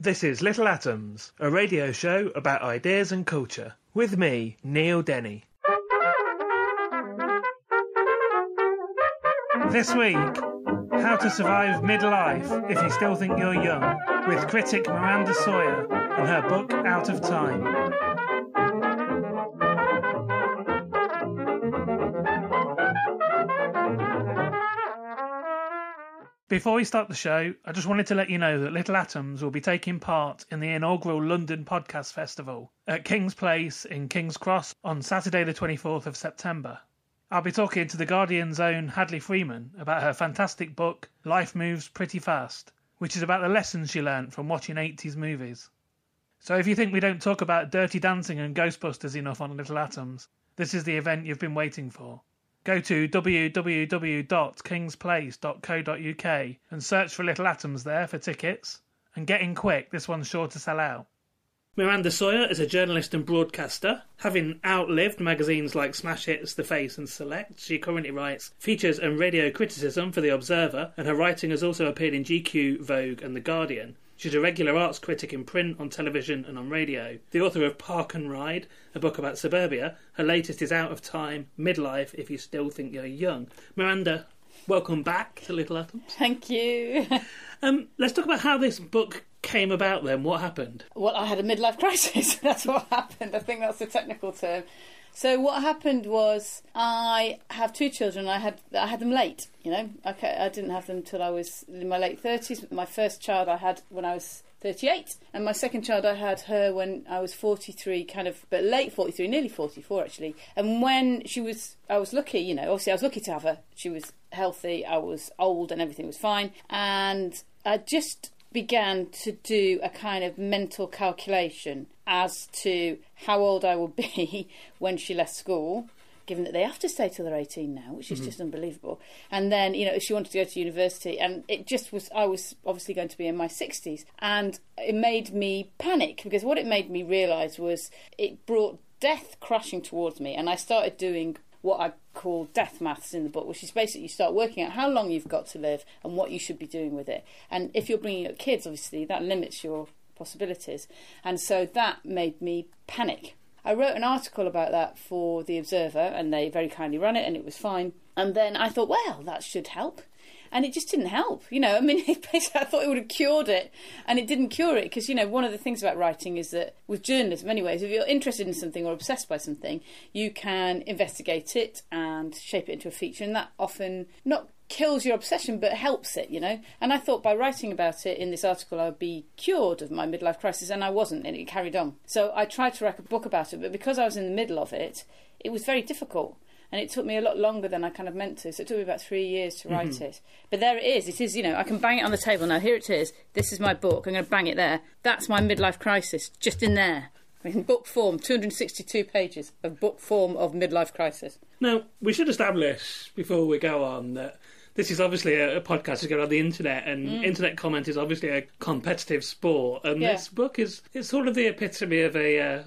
This is Little Atoms, a radio show about ideas and culture, with me, Neil Denny. This week, how to survive midlife if you still think you're young, with critic Miranda Sawyer and her book Out of Time. Before we start the show, I just wanted to let you know that Little Atoms will be taking part in the inaugural London Podcast Festival at King's Place in King's Cross on Saturday, the 24th of September. I'll be talking to The Guardian's own Hadley Freeman about her fantastic book, Life Moves Pretty Fast, which is about the lessons she learnt from watching 80s movies. So if you think we don't talk about Dirty Dancing and Ghostbusters enough on Little Atoms, this is the event you've been waiting for. Go to www.kingsplace.co.uk and search for Little Atoms there for tickets. And get in quick, this one's sure to sell out. Miranda Sawyer is a journalist and broadcaster. Having outlived magazines like Smash Hits, The Face, and Select, she currently writes features and radio criticism for The Observer, and her writing has also appeared in GQ, Vogue, and The Guardian. She's a regular arts critic in print, on television, and on radio. The author of Park and Ride, a book about suburbia. Her latest is Out of Time, Midlife, if you still think you're young. Miranda, welcome back to Little Atoms. Thank you. Um, let's talk about how this book came about then. What happened? Well, I had a midlife crisis. that's what happened. I think that's the technical term. So what happened was I have two children. I had I had them late. You know, I, I didn't have them till I was in my late thirties. My first child I had when I was 38 and my second child I had her when I was 43 kind of but late 43 nearly 44 actually and when she was I was lucky you know obviously I was lucky to have her she was healthy I was old and everything was fine and I just began to do a kind of mental calculation as to how old I would be when she left school given that they have to stay till they're 18 now, which is mm-hmm. just unbelievable. And then, you know, she wanted to go to university, and it just was, I was obviously going to be in my 60s. And it made me panic because what it made me realise was it brought death crashing towards me. And I started doing what I call death maths in the book, which is basically you start working out how long you've got to live and what you should be doing with it. And if you're bringing up kids, obviously, that limits your possibilities. And so that made me panic. I wrote an article about that for The Observer, and they very kindly ran it, and it was fine. And then I thought, well, that should help. And it just didn't help, you know. I mean, basically, I thought it would have cured it, and it didn't cure it because, you know, one of the things about writing is that with journalism, anyways, if you're interested in something or obsessed by something, you can investigate it and shape it into a feature, and that often not kills your obsession but helps it, you know. And I thought by writing about it in this article I would be cured of my midlife crisis and I wasn't and it carried on. So I tried to write a book about it, but because I was in the middle of it, it was very difficult. And it took me a lot longer than I kind of meant to. So it took me about three years to write it. But there it is. It is, you know, I can bang it on the table now. Here it is. This is my book. I'm going to bang it there. That's my midlife crisis, just in there. In book form, 262 pages of book form of midlife crisis. Now, we should establish before we go on that this is obviously a, a podcast that's going on the internet, and internet comment is obviously a competitive sport. And Mm. Yeah. this book is it's sort of the epitome of a uh,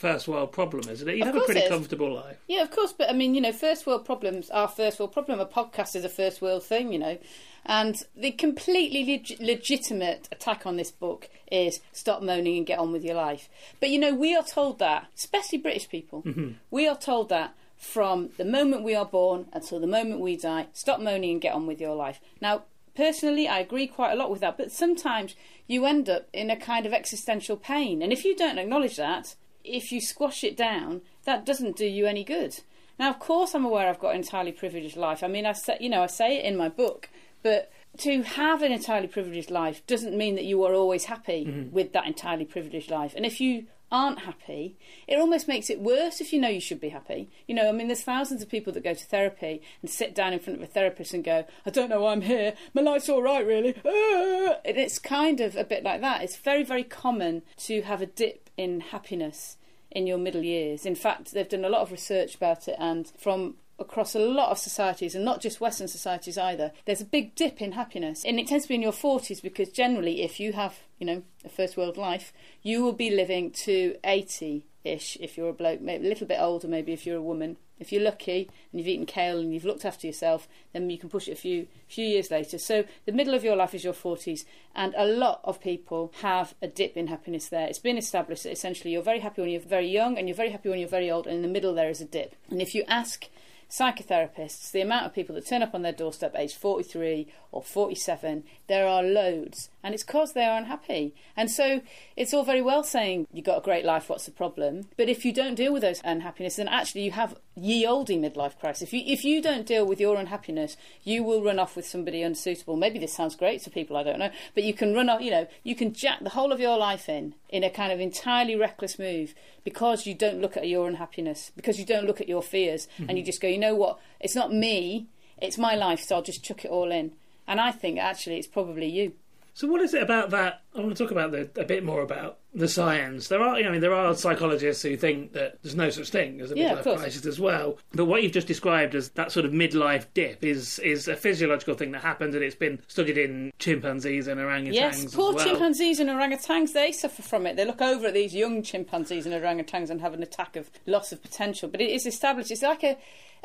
first world problem, isn't it? You have a pretty comfortable life. Yeah, of course, but I mean, you know, first world problems are first world problem. A podcast is a first world thing, you know. And the completely leg- legitimate attack on this book is stop moaning and get on with your life. But you know, we are told that, especially British people, mm-hmm. we are told that from the moment we are born until the moment we die. Stop moaning and get on with your life. Now, personally, I agree quite a lot with that. But sometimes you end up in a kind of existential pain, and if you don't acknowledge that, if you squash it down, that doesn't do you any good. Now, of course, I'm aware I've got an entirely privileged life. I mean, I say, you know, I say it in my book, but to have an entirely privileged life doesn't mean that you are always happy mm-hmm. with that entirely privileged life. And if you aren't happy, it almost makes it worse if you know you should be happy. You know, I mean, there's thousands of people that go to therapy and sit down in front of a therapist and go, I don't know why I'm here. My life's all right, really. Ah! And it's kind of a bit like that. It's very, very common to have a dip in happiness in your middle years. In fact, they've done a lot of research about it, and from across a lot of societies and not just Western societies either, there's a big dip in happiness. And it tends to be in your 40s because generally, if you have, you know, a first world life, you will be living to 80 ish if you're a bloke, maybe a little bit older, maybe if you're a woman. If you're lucky and you've eaten kale and you've looked after yourself, then you can push it a few few years later. So the middle of your life is your 40s, and a lot of people have a dip in happiness there. It's been established that essentially you're very happy when you're very young and you're very happy when you're very old, and in the middle there is a dip. And if you ask psychotherapists, the amount of people that turn up on their doorstep age 43 or 47, there are loads. And it's because they are unhappy. And so it's all very well saying you've got a great life, what's the problem? But if you don't deal with those unhappiness, then actually you have ye olde midlife crisis. If you, if you don't deal with your unhappiness, you will run off with somebody unsuitable. Maybe this sounds great to people, I don't know. But you can run off, you know, you can jack the whole of your life in, in a kind of entirely reckless move because you don't look at your unhappiness, because you don't look at your fears, mm-hmm. and you just go, you know what, it's not me, it's my life, so I'll just chuck it all in. And I think actually it's probably you. So, what is it about that? I want to talk about the, a bit more about the science. There are, you know, I mean, there are psychologists who think that there's no such thing as a midlife yeah, crisis as well. But what you've just described as that sort of midlife dip is is a physiological thing that happens, and it's been studied in chimpanzees and orangutans. Yes, poor well. chimpanzees and orangutans, they suffer from it. They look over at these young chimpanzees and orangutans and have an attack of loss of potential. But it is established. It's like a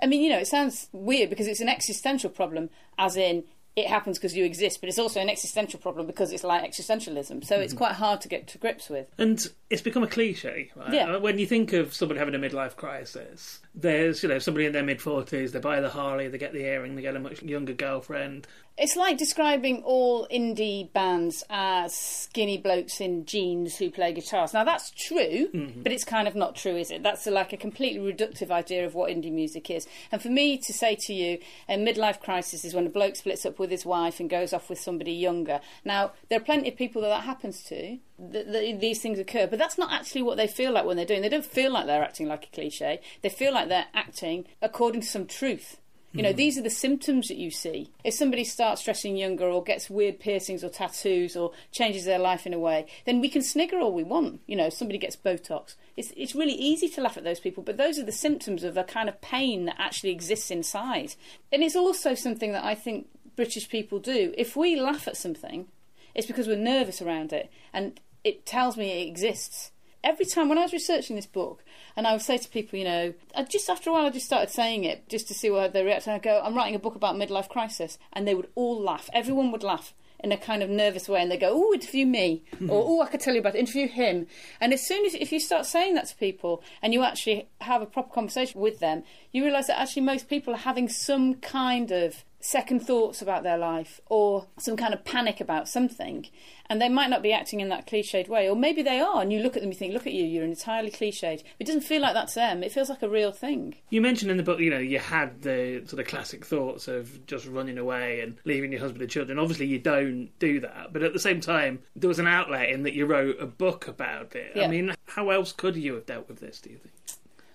I mean, you know, it sounds weird because it's an existential problem, as in it happens because you exist, but it's also an existential problem because it's like existentialism. So it's hmm. quite hard to get to grips with. And it's become a cliche. Right? Yeah. When you think of somebody having a midlife crisis, there's you know somebody in their mid forties, they buy the Harley, they get the earring, they get a much younger girlfriend, it's like describing all indie bands as skinny blokes in jeans who play guitars. Now that's true, mm-hmm. but it's kind of not true, is it? That's like a completely reductive idea of what indie music is. And for me to say to you, a midlife crisis is when a bloke splits up with his wife and goes off with somebody younger. Now there are plenty of people that that happens to. That, these things occur, but that's not actually what they feel like when they're doing. They don't feel like they're acting like a cliche. They feel like they're acting according to some truth. You know, mm. these are the symptoms that you see. If somebody starts dressing younger or gets weird piercings or tattoos or changes their life in a way, then we can snigger all we want. You know, somebody gets Botox. It's, it's really easy to laugh at those people, but those are the symptoms of a kind of pain that actually exists inside. And it's also something that I think British people do. If we laugh at something, it's because we're nervous around it and it tells me it exists every time when I was researching this book, and I would say to people, you know, I just after a while I just started saying it just to see how they react. And I go, I'm writing a book about midlife crisis, and they would all laugh. Everyone would laugh in a kind of nervous way, and they go, "Oh, interview me," hmm. or "Oh, I could tell you about it. Interview him." And as soon as if you start saying that to people, and you actually have a proper conversation with them, you realise that actually most people are having some kind of second thoughts about their life or some kind of panic about something and they might not be acting in that cliched way or maybe they are and you look at them you think look at you you're entirely cliched. It doesn't feel like that to them. It feels like a real thing. You mentioned in the book you know you had the sort of classic thoughts of just running away and leaving your husband and children. Obviously you don't do that but at the same time there was an outlet in that you wrote a book about it. Yeah. i mean how else could you have dealt with this do you think?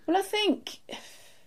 Well i think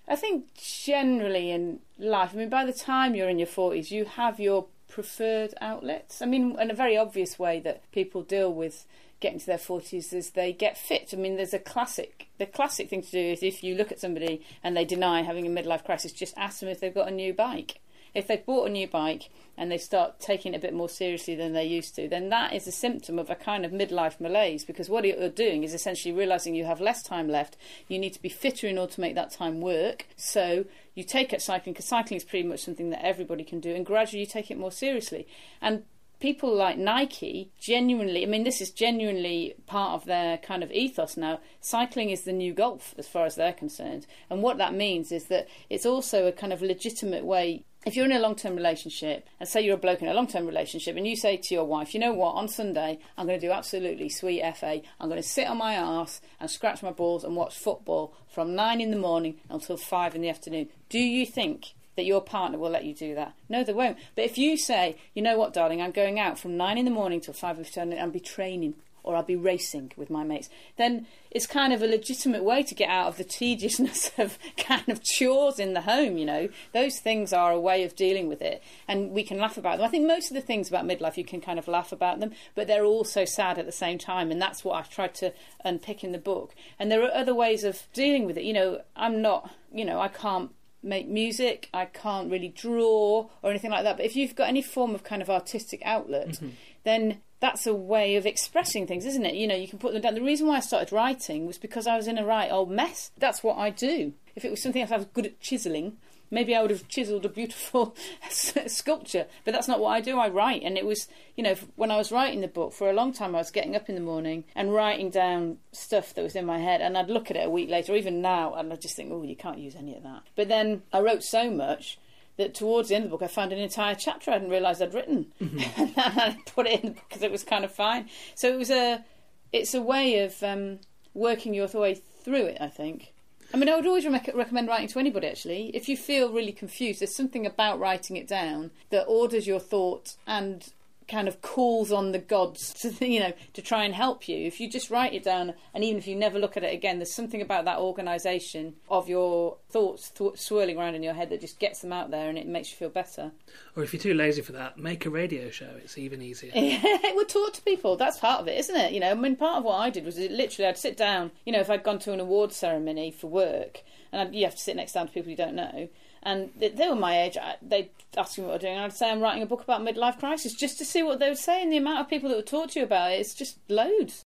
I think generally in life, I mean, by the time you're in your 40s, you have your preferred outlets. I mean, in a very obvious way that people deal with getting to their 40s is they get fit. I mean, there's a classic, the classic thing to do is if you look at somebody and they deny having a midlife crisis, just ask them if they've got a new bike. If they've bought a new bike and they start taking it a bit more seriously than they used to, then that is a symptom of a kind of midlife malaise because what you're doing is essentially realizing you have less time left. You need to be fitter in order to make that time work. So you take up cycling because cycling is pretty much something that everybody can do, and gradually you take it more seriously. And people like Nike genuinely, I mean, this is genuinely part of their kind of ethos now. Cycling is the new golf as far as they're concerned. And what that means is that it's also a kind of legitimate way if you're in a long term relationship, and say you're a bloke in a long term relationship, and you say to your wife, you know what, on Sunday, I'm going to do absolutely sweet FA. I'm going to sit on my arse and scratch my balls and watch football from nine in the morning until five in the afternoon. Do you think that your partner will let you do that? No, they won't. But if you say, you know what, darling, I'm going out from nine in the morning till five in the afternoon and be training or I'll be racing with my mates, then it's kind of a legitimate way to get out of the tediousness of kind of chores in the home, you know. Those things are a way of dealing with it, and we can laugh about them. I think most of the things about midlife, you can kind of laugh about them, but they're also sad at the same time, and that's what I've tried to unpick in the book. And there are other ways of dealing with it. You know, I'm not, you know, I can't make music, I can't really draw or anything like that, but if you've got any form of kind of artistic outlet, mm-hmm. then that's a way of expressing things, isn't it? You know, you can put them down. The reason why I started writing was because I was in a right old mess. That's what I do. If it was something else I was good at chiselling, maybe I would have chiselled a beautiful sculpture. But that's not what I do. I write. And it was, you know, when I was writing the book, for a long time I was getting up in the morning and writing down stuff that was in my head. And I'd look at it a week later, or even now, and I'd just think, oh, you can't use any of that. But then I wrote so much that towards the end of the book I found an entire chapter I hadn't realised I'd written, mm-hmm. and I put it in the book because it was kind of fine. So it was a, it's a way of um, working your way through it. I think. I mean, I would always re- recommend writing to anybody. Actually, if you feel really confused, there's something about writing it down that orders your thoughts and kind of calls on the gods to you know to try and help you. If you just write it down and even if you never look at it again there's something about that organization of your thoughts th- swirling around in your head that just gets them out there and it makes you feel better. Or if you're too lazy for that make a radio show. It's even easier. It would talk to people. That's part of it isn't it? You know i mean part of what i did was literally i'd sit down you know if i'd gone to an award ceremony for work and you have to sit next down to people you don't know and they were my age. They'd ask me what I'm doing, and I'd say I'm writing a book about midlife crisis just to see what they would say. And the amount of people that would talk to you about it, it's just loads.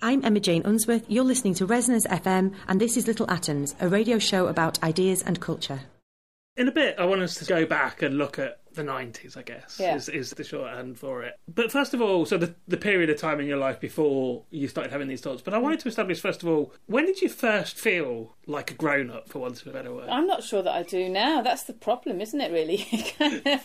I'm Emma Jane Unsworth. You're listening to Resonance FM, and this is Little Atoms, a radio show about ideas and culture. In a bit, I want us to go back and look at the 90s, I guess, yeah. is, is the shorthand for it. But first of all, so the, the period of time in your life before you started having these thoughts. But I wanted to establish, first of all, when did you first feel like a grown up, for want of a better word? I'm not sure that I do now. That's the problem, isn't it, really?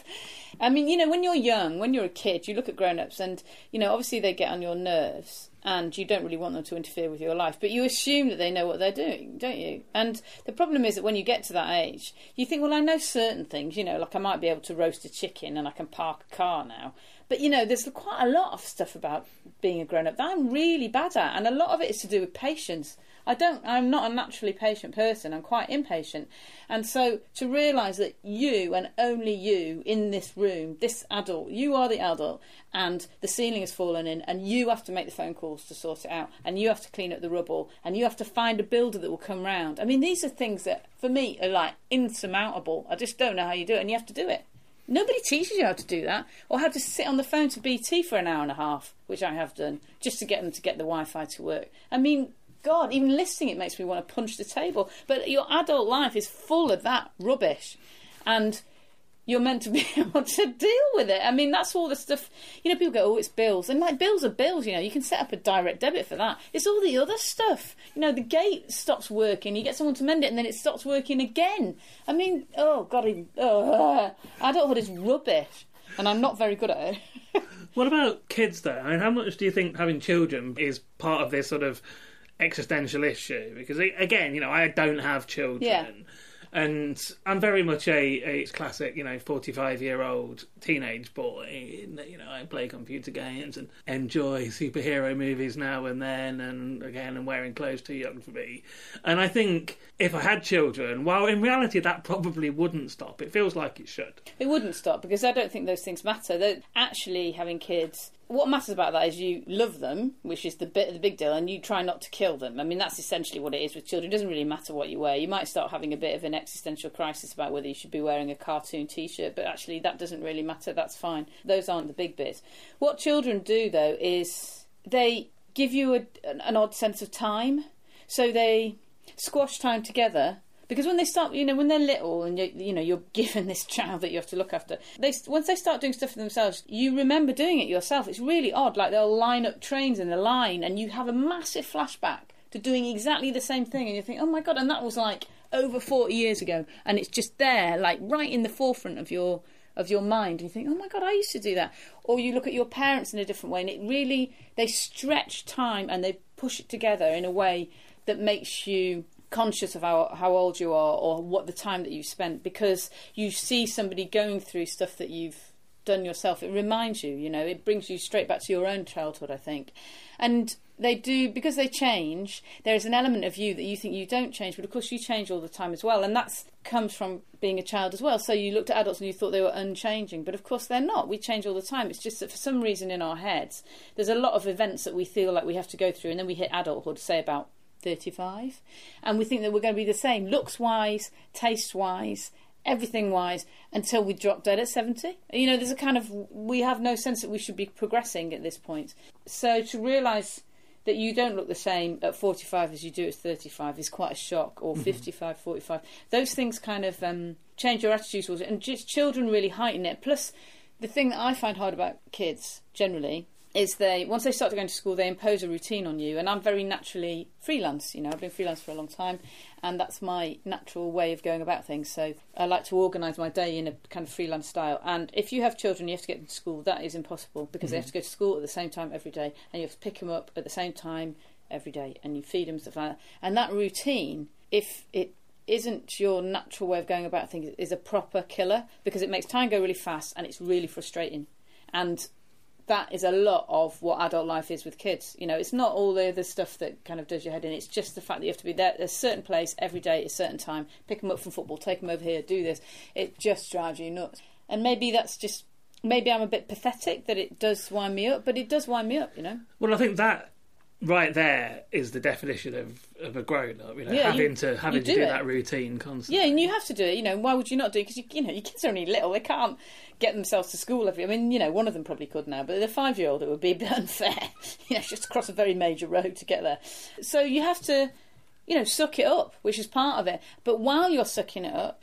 I mean, you know, when you're young, when you're a kid, you look at grown ups and, you know, obviously they get on your nerves and you don't really want them to interfere with your life, but you assume that they know what they're doing, don't you? And the problem is that when you get to that age, you think, well, I know certain things, you know, like I might be able to roast a chicken and I can park a car now. But you know, there's quite a lot of stuff about being a grown up that I'm really bad at, and a lot of it is to do with patience. I don't. I'm not a naturally patient person. I'm quite impatient, and so to realise that you and only you in this room, this adult, you are the adult, and the ceiling has fallen in, and you have to make the phone calls to sort it out, and you have to clean up the rubble, and you have to find a builder that will come round. I mean, these are things that for me are like insurmountable. I just don't know how you do it, and you have to do it. Nobody teaches you how to do that, or how to sit on the phone to BT for an hour and a half, which I have done, just to get them to get the Wi Fi to work. I mean, God, even listening it makes me want to punch the table. But your adult life is full of that rubbish. And you're meant to be able to deal with it. I mean, that's all the stuff. You know, people go, "Oh, it's bills," and like bills are bills. You know, you can set up a direct debit for that. It's all the other stuff. You know, the gate stops working. You get someone to mend it, and then it stops working again. I mean, oh God, oh, adulthood is rubbish, and I'm not very good at it. what about kids, though? I mean, how much do you think having children is part of this sort of existential issue? Because again, you know, I don't have children. Yeah and I'm very much a, a classic, you know, 45 year old teenage boy. You know, I play computer games and enjoy superhero movies now and then, and again, I'm wearing clothes too young for me. And I think if I had children, while in reality that probably wouldn't stop, it feels like it should. It wouldn't stop because I don't think those things matter. That actually having kids what matters about that is you love them, which is the bit the big deal, and you try not to kill them. I mean, that's essentially what it is with children. It doesn't really matter what you wear. You might start having a bit of an existential crisis about whether you should be wearing a cartoon T-shirt, but actually that doesn't really matter. That's fine. Those aren't the big bits. What children do though is they give you a, an odd sense of time, so they squash time together because when they start, you know, when they're little and you, you know you're given this child that you have to look after, they once they start doing stuff for themselves, you remember doing it yourself. It's really odd. Like they'll line up trains in a line, and you have a massive flashback to doing exactly the same thing, and you think, oh my god, and that was like over forty years ago, and it's just there, like right in the forefront of your of your mind, and you think, oh my god, I used to do that. Or you look at your parents in a different way, and it really they stretch time and they push it together in a way that makes you conscious of how, how old you are or what the time that you spent because you see somebody going through stuff that you've done yourself. It reminds you you know it brings you straight back to your own childhood i think. And they do because they change there is an element of you that you think you don't change but of course you change all the time as well. And that comes from being a child as well. So you looked at adults and you thought they were unchanging but of course they're not. We change all the time. It's just that for some reason in our heads there's a lot of events that we feel like we have to go through and then we hit adulthood say about 35 and we think that we're going to be the same looks wise taste wise everything wise until we drop dead at 70 you know there's a kind of we have no sense that we should be progressing at this point. So to realize that you don't look the same at 45 as you do at 35 is quite a shock or mm-hmm. 55 45 those things kind of um, change your attitude towards it and just children really heighten it. Plus the thing that i find hard about kids generally is they once they start going to school they impose a routine on you. And i'm very naturally freelance you know i've been freelance for a long time and that's my natural way of going about things. So i like to organise my day in a kind of freelance style. And if you have children you have to get them to school. That is impossible because mm-hmm. they have to go to school at the same time every day and you have to pick them up at the same time every day and you feed them stuff like that. And that routine if it isn't your natural way of going about things is a proper killer because it makes time go really fast and it's really frustrating. And that is a lot of what adult life is with kids. You know, it's not all the other stuff that kind of does your head in. It's just the fact that you have to be there at a certain place every day at a certain time, pick them up from football, take them over here, do this. It just drives you nuts. And maybe that's just maybe I'm a bit pathetic that it does wind me up, but it does wind me up. You know. Well, I think that right there is the definition of, of a grown up. You know, yeah, having you, to having to do, that routine constantly. Yeah, and you have to do it. You know, why would you not do it? Because you, you know your kids are only little; they can't get themselves to school every. I mean, you know, one of them probably could now, but the five-year-old it would be a bit unfair. you know, just across a very major road to get there. So you have to, you know, suck it up, which is part of it. But while you're sucking it up,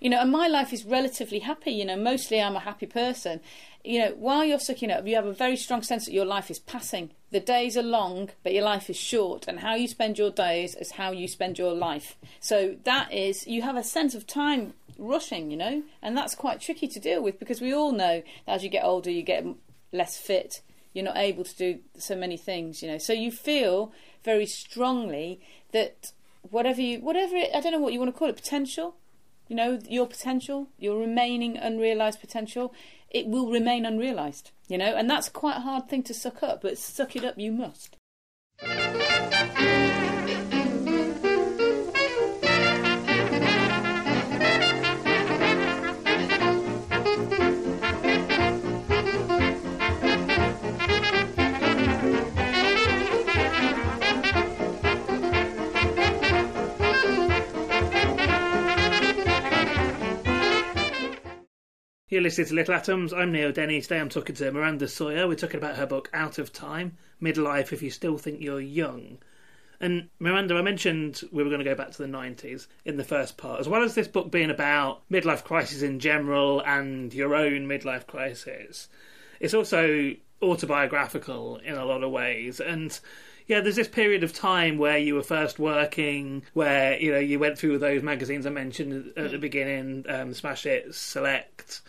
you know, and my life is relatively happy. You know, mostly I'm a happy person. You know, while you're sucking up, you have a very strong sense that your life is passing. The days are long, but your life is short, and how you spend your days is how you spend your life. So that is, you have a sense of time rushing, you know, and that's quite tricky to deal with because we all know that as you get older, you get less fit. You're not able to do so many things, you know. So you feel very strongly that whatever you, whatever it, I don't know what you want to call it, potential you know, your potential, your remaining unrealised potential, it will remain unrealised, you know, and that's quite a hard thing to suck up, but suck it up you must. You're listening to Little Atoms. I'm Neil Denny. Today I'm talking to Miranda Sawyer. We're talking about her book Out of Time Midlife If You Still Think You're Young. And Miranda, I mentioned we were going to go back to the 90s in the first part, as well as this book being about midlife crisis in general and your own midlife crisis. It's also autobiographical in a lot of ways. And yeah, there's this period of time where you were first working, where you know you went through those magazines I mentioned at the beginning, um, Smash Hits, Select,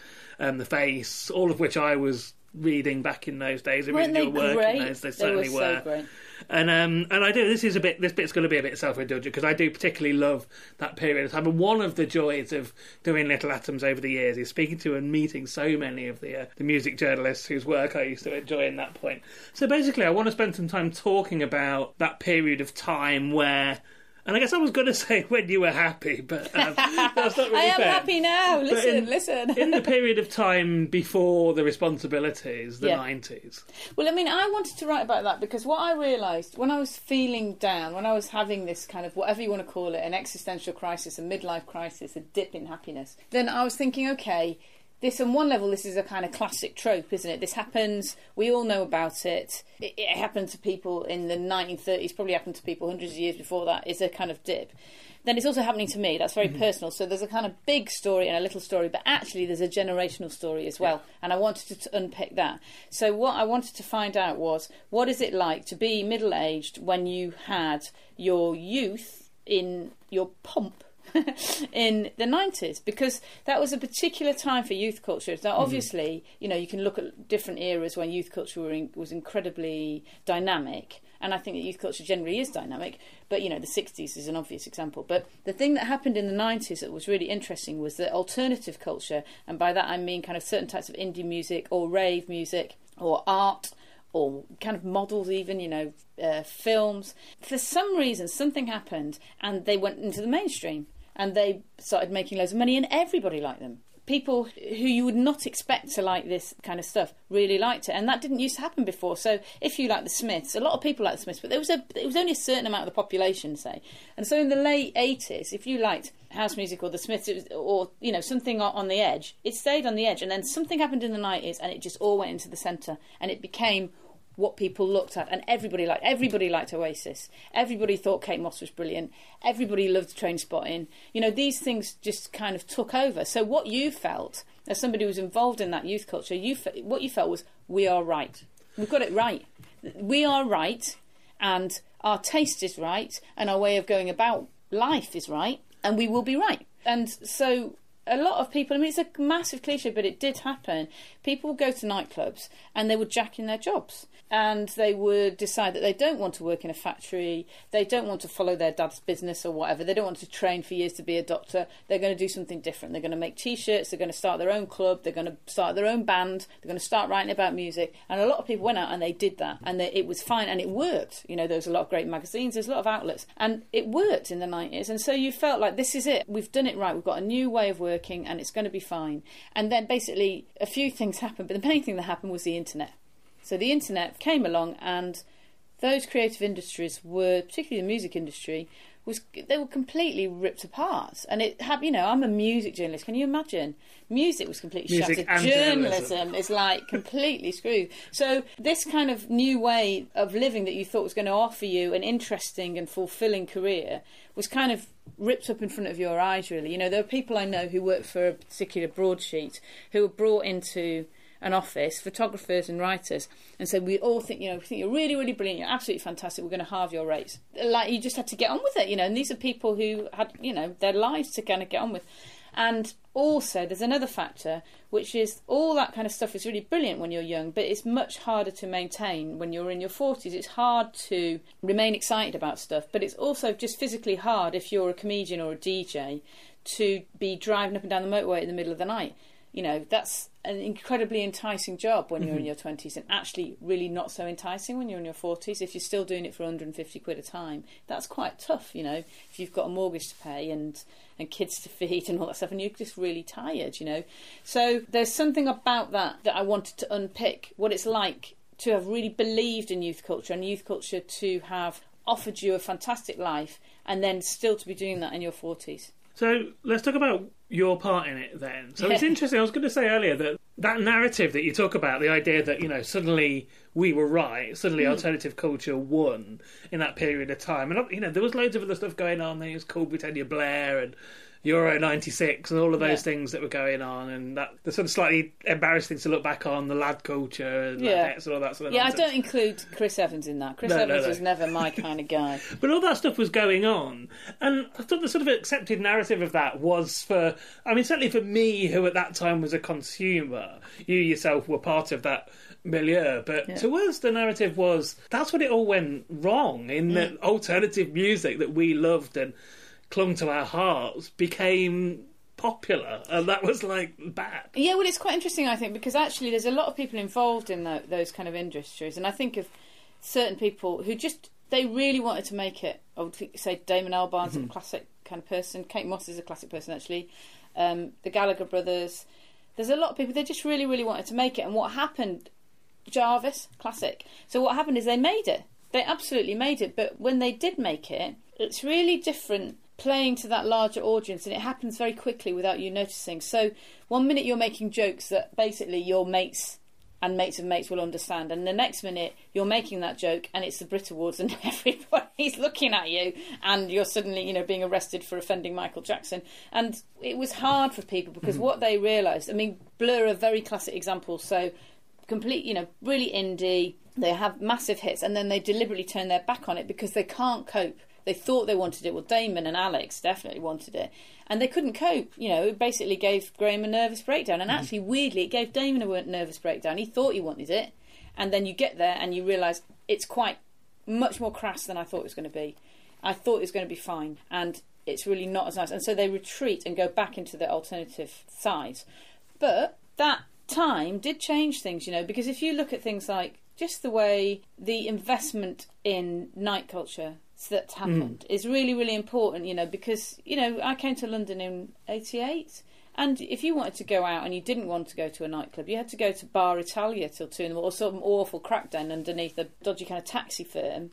um, The Face, all of which I was reading back in those days. Weren't they great? Those, they certainly they were. So and um, and I do. This is a bit. This bit's going to be a bit self-indulgent because I do particularly love that period of time. And one of the joys of doing Little Atoms over the years is speaking to and meeting so many of the uh, the music journalists whose work I used to enjoy in that point. So basically, I want to spend some time talking about that period of time where and I guess I was going to say when you were happy, but um, that's not really I am fair. happy now. Listen, in, listen. in the period of time before the responsibilities, the yeah. 90s. Well, I mean, I wanted to write about that because what I realised when I was feeling down, when I was having this kind of whatever you want to call it, an existential crisis, a midlife crisis, a dip in happiness, then I was thinking, okay, this on one level, this is a kind of classic trope, isn't it? This happens. We all know about it. It, it happened to people in the 1930s. Probably happened to people hundreds of years before that. It's a kind of dip. Then it's also happening to me. That's very mm-hmm. personal. So there's a kind of big story and a little story, but actually there's a generational story as well. And I wanted to, to unpick that. So what I wanted to find out was what is it like to be middle aged when you had your youth in your pomp in the 90s because that was a particular time for youth culture. Now, obviously, you know, you can look at different eras when youth culture were in, was incredibly dynamic, and I think that youth culture generally is dynamic. But you know, the 60s is an obvious example. But the thing that happened in the 90s that was really interesting was that alternative culture, and by that I mean kind of certain types of indie music or rave music or art or kind of models, even, you know, uh, films. For some reason, something happened and they went into the mainstream and they started making loads of money and everybody liked them. People who you would not expect to like this kind of stuff really liked it, and that didn't used to happen before. So, if you like the Smiths, a lot of people like the Smiths, but there was a it was only a certain amount of the population, say. And so, in the late eighties, if you liked house music or the Smiths, it was, or you know something on- on the edge, it stayed on the edge, and then something happened in the nineties, and it just all went into the centre, and it became what people looked at, and everybody liked. Everybody liked Oasis. Everybody thought Kate Moss was brilliant. Everybody loved Trainspotting. You know, these things just kind of took over. So what you felt as somebody who was involved in that youth culture, you what you felt was we are right. We've got it right. We are right, and our taste is right, and our way of going about life is right, and we will be right. And so a lot of people, I mean, it's a massive cliche, but it did happen. People would go to nightclubs and they would jack in their jobs. And they would decide that they don't want to work in a factory, they don't want to follow their dad's business or whatever, they don't want to train for years to be a doctor. They're going to do something different. They're going to make t shirts, they're going to start their own club, they're going to start their own band, they're going to start writing about music. And a lot of people went out and they did that. And they, it was fine and it worked. You know, there was a lot of great magazines, there's a lot of outlets. And it worked in the 90s. And so you felt like this is it. We've done it right. We've got a new way of working and it's going to be fine. And then basically a few things happened, but the main thing that happened was the internet. So the internet came along, and those creative industries were, particularly the music industry, was they were completely ripped apart. And it had, you know, I'm a music journalist. Can you imagine? Music was completely Music shattered. Journalism journalism. is like completely screwed. So this kind of new way of living that you thought was going to offer you an interesting and fulfilling career was kind of ripped up in front of your eyes. Really, you know, there are people I know who work for a particular broadsheet who were brought into an office, photographers and writers, and said, "We all think, you know, we think you're really, really brilliant. You're absolutely fantastic. We're going to halve your rates." Like you just had to get on with it, you know. And these are people who had, you know, their lives to kind of get on with. And also, there's another factor, which is all that kind of stuff is really brilliant when you're young, but it's much harder to maintain when you're in your 40s. It's hard to remain excited about stuff, but it's also just physically hard if you're a comedian or a DJ to be driving up and down the motorway in the middle of the night. You know, that's an incredibly enticing job when you're in mm-hmm. your 20s and actually really not so enticing when you're in your 40s. If you're still doing it for 150 quid a time, that's quite tough, you know, if you've got a mortgage to pay and, and kids to feed and all that stuff and you're just really tired, you know. So there's something about that that I wanted to unpick what it's like to have really believed in youth culture and youth culture to have offered you a fantastic life and then still to be doing that in your 40s. So let's talk about your part in it then. So it's interesting. I was going to say earlier that that narrative that you talk about, the idea that you know suddenly we were right, suddenly hmm. alternative culture won in that period of time, and you know there was loads of other stuff going on. There was Cool Britannia Blair and Euro '96 and all of those Yeah. things that were going on, and that the sort of slightly embarrassing things to look back on the lad culture and Yeah. And all that sort of Yeah, I don't include Chris Evans in that. Chris No, no, Evans no. was never my kind of guy. But all that stuff was going on, and I thought the sort of accepted narrative of that was for, I mean, certainly for me, who at that time was a consumer, you yourself were part of that milieu, but Yeah. to us, the narrative was that's when it all went wrong in that mm. alternative music that we loved and clung to our hearts became popular, and that was like bad. Yeah, well, it's quite interesting, I think, because actually there's a lot of people involved in tho- those kind of industries, and I think of certain people who just they really wanted to make it. I would think, say Damon Albarn's a classic kind of person. Kate Moss is a classic person, actually. Um, the Gallagher brothers. There's a lot of people they just really, really wanted to make it, and what happened? Jarvis, classic. So what happened is they made it. They absolutely made it, but when they did make it, it's really different playing to that larger audience, and it happens very quickly without you noticing. So, one minute you're making jokes that basically your mates and mates of mates will understand, and the next minute you're making that joke, and it's the Brit Awards, and everybody's looking at you, and you're suddenly, you know, being arrested for offending Michael Jackson. And it was hard for people because mm-hmm. what they realised, I mean, Blur are very classic examples. So, complete, you know, really indie. They have massive hits, and then they deliberately turn their back on it because they can't cope. They thought they wanted it. Well, Damon and Alex definitely wanted it, and they couldn't cope. You know, it basically gave Graham a nervous breakdown. And mm-hmm. actually, weirdly, it gave Damon a nervous breakdown. He thought he wanted it, and then you get there and you realise it's quite much more crass than I thought it was going to be. I thought it was going to be fine, and it's really not as nice. And so they retreat and go back into the alternative sides. But that time did change things, you know, because if you look at things like just the way the investment in night culture that's happened hmm. is really, really important, you know, because, you know, I came to London in 88. And if you wanted to go out and you didn't want to go to a nightclub, you had to go to Bar Italia till two in the morning, or some awful crackdown underneath a dodgy kind of taxi firm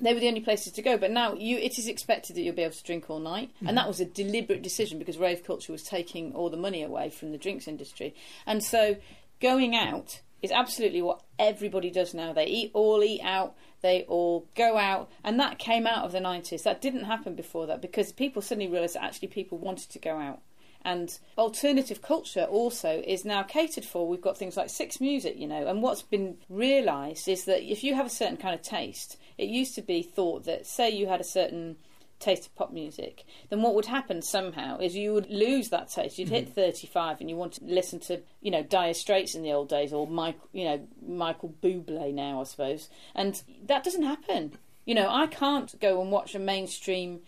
they were the only places to go. But now you, it is expected that you'll be able to drink all night, and that mm-hmm. was a deliberate decision because rave culture was taking all the money away from the drinks industry, and so going out is absolutely what everybody does now. They eat all eat out. They all go out, and that came out of the nineties. That didn't happen before that because people suddenly realised that actually people wanted to go out. And alternative culture also is now catered for. We've got things like Six Music, you know, and what's been realised is that if you have a certain kind of taste, it used to be thought that, say, you had a certain taste of pop music, then what would happen somehow is you would lose that taste. You'd hit mm-hmm. 35 and you want to listen to, you know, Dire Straits in the old days or Mike, you know, Michael Bublé now, I suppose. And that doesn't happen. You know, I can't go and watch a mainstream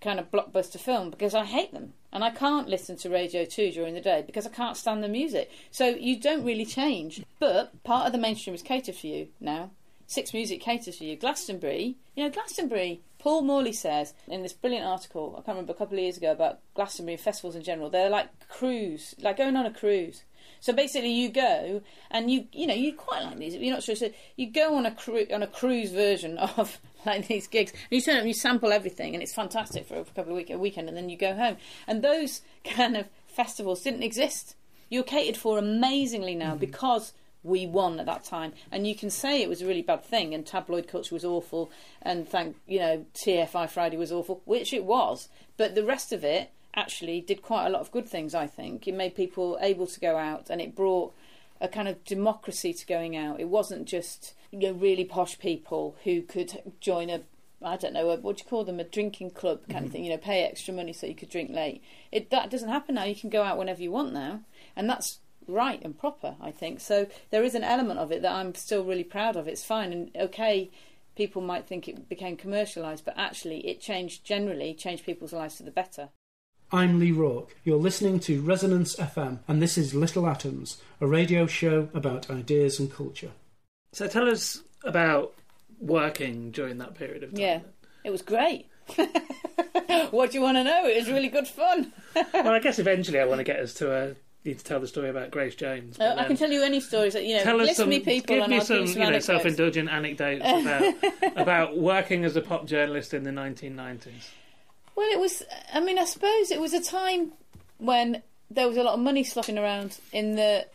kind of blockbuster film because I hate them. And I can't listen to Radio 2 during the day because I can't stand the music. So you don't really change. But part of the mainstream is catered for you now. Six Music caters for you. Glastonbury, you know, Glastonbury, Paul Morley says in this brilliant article, I can't remember, a couple of years ago about Glastonbury and festivals in general, they're like cruise, like going on a cruise. So basically, you go and you, you know, you quite like these. You're not sure. So you go on a cru- on a cruise version of like these gigs. And you turn up, and you sample everything, and it's fantastic for a couple of week a weekend, and then you go home. And those kind of festivals didn't exist. You're catered for amazingly now mm-hmm. because we won at that time. And you can say it was a really bad thing, and tabloid culture was awful, and thank you know TFI Friday was awful, which it was. But the rest of it actually did quite a lot of good things. I think it made people able to go out, and it brought a kind of democracy to going out. It wasn't just you know really posh people who could join a I don't know, a, what do you call them, a drinking club kind of mm-hmm. thing, you know, pay extra money so you could drink late. It That doesn't happen now. You can go out whenever you want now. And that's right and proper, I think. So there is an element of it that I'm still really proud of. It's fine. And okay, people might think it became commercialised, but actually it changed generally, changed people's lives for the better. I'm Lee Rourke. You're listening to Resonance FM, and this is Little Atoms, a radio show about ideas and culture. So tell us about working during that period of time. Yeah, it was great. what do you want to know? It was really good fun. well, I guess eventually I want to get us to a. Need to tell the story about Grace Jones. Uh, I can tell you any stories that you know. tell us some, me, people, give me some, some you know, self-indulgent anecdotes about about working as a pop journalist in the 1990s. Well, it was. I mean, I suppose it was a time when there was a lot of money sloshing around in the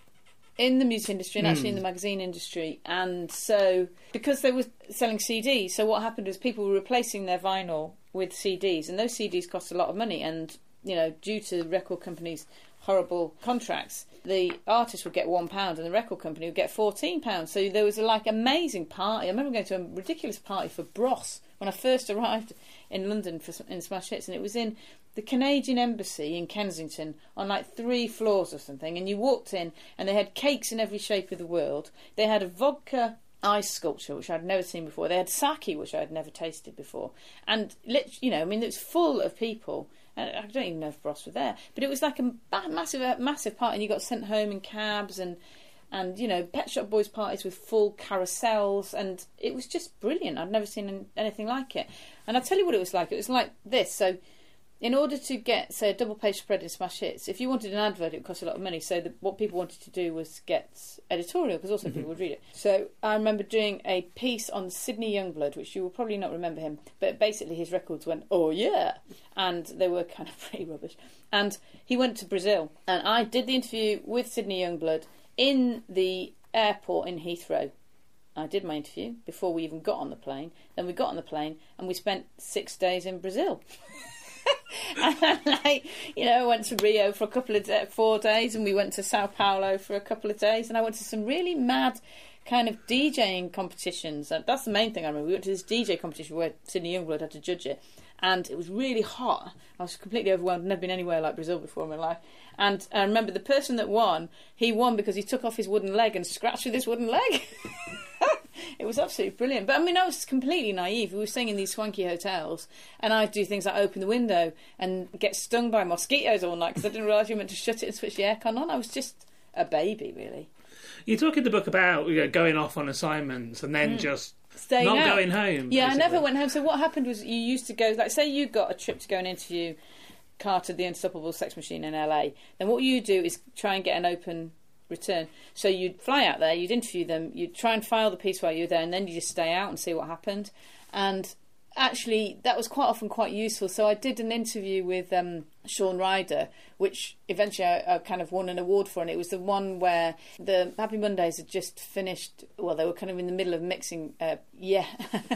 in the music industry and actually in the magazine industry, and so because they were selling CDs, so what happened was people were replacing their vinyl with CDs, and those CDs cost a lot of money, and you know, due to record companies' horrible contracts, the artist would get one pound and the record company would get fourteen pounds. So there was a like amazing party. I remember going to a ridiculous party for Bros when I first arrived in London for in Smash Hits, and it was in the Canadian Embassy in Kensington on like three floors or something. And you walked in, and they had cakes in every shape of the world. They had a vodka ice sculpture which I'd never seen before. They had sake which I had never tasted before, and you know, I mean, it was full of people. I don't even know if Bros were there, but it was like a massive, uh, massive party, and you got sent home in cabs and and you know pet shop boys parties with full carousels and it was just brilliant. I'd never seen anything like it. And i'll tell you what it was like. It was like this. So in order to get, say, a double page spread in Smash Hits, if you wanted an advert, it would cost a lot of money. So the, what people wanted to do was get editorial because also mm-hmm. people would read it. So I remember doing a piece on Sydney Youngblood, which you will probably not remember him, but basically his records went, oh yeah, and they were kind of pretty rubbish. And he went to Brazil, and I did the interview with Sydney Youngblood in the airport in Heathrow. I did my interview before we even got on the plane. Then we got on the plane and we spent six days in Brazil. like, you know, I went to Rio for a couple of four days, and we went to Sao Paulo for a couple of days, and I went to some really mad kind of DJing competitions. That's the main thing I remember. We went to this DJ competition where Sydney Youngblood had to judge it, and it was really hot. I was completely overwhelmed. Never been anywhere like Brazil before in my life. And I remember the person that won, he won because he took off his wooden leg and scratched with his wooden leg. it was absolutely brilliant. But I mean, I was completely naive. We were staying in these swanky hotels, and I'd do things like open the window and get stung by mosquitoes all night because I didn't realise you meant to shut it and switch the aircon on. I was just a baby, really. You talk in the book about you know, going off on assignments and then hmm. just Staying not out. going home. Yeah, I never went home. So what happened was you used to go, like, say you got a trip to go and interview Carter, the Unstoppable Sex Machine in LA. Then what you do is try and get an open return. So you'd fly out there, you'd interview them, you'd try and file the piece while you're there, and then you just stay out and see what happened. And actually, that was quite often quite useful. So I did an interview with um, Shaun Ryder, which eventually I, I kind of won an award for, and it was the one where the Happy Mondays had just finished. Well, they were kind of in the middle of mixing. Uh, yeah,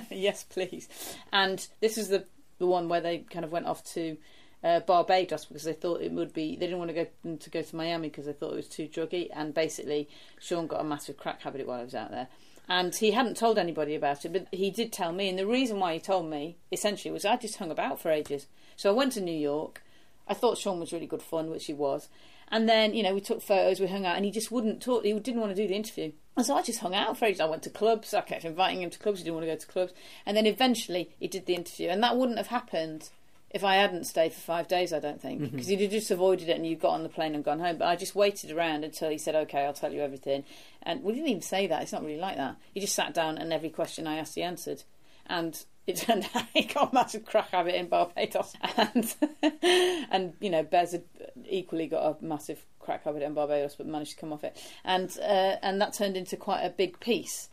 yes, please. And this was the the one where they kind of went off to. Uh, Barbados because they thought it would be they didn't want to go to go to Miami because they thought it was too druggy and basically Shaun got a massive crack habit while I was out there and he hadn't told anybody about it, but he did tell me. And the reason why he told me essentially was I just hung about for ages. So I went to New York. I thought Shaun was really good fun, which he was. And then you know we took photos, we hung out, and he just wouldn't talk. He didn't want to do the interview. And so I just hung out for ages. I went to clubs. I kept inviting him to clubs. He didn't want to go to clubs. And then eventually he did the interview, and that wouldn't have happened if I hadn't stayed for five days, I don't think, because he'd have just avoided it and you got on the plane and gone home. But I just waited around until he said, "Okay, I'll tell you everything." And we didn't even say that. It's not really like that. He just sat down and every question I asked, he answered. And it turned out he got a massive crack habit in Barbados, and and you know Bez had equally got a massive crack habit in Barbados, but managed to come off it, and uh, and that turned into quite a big piece.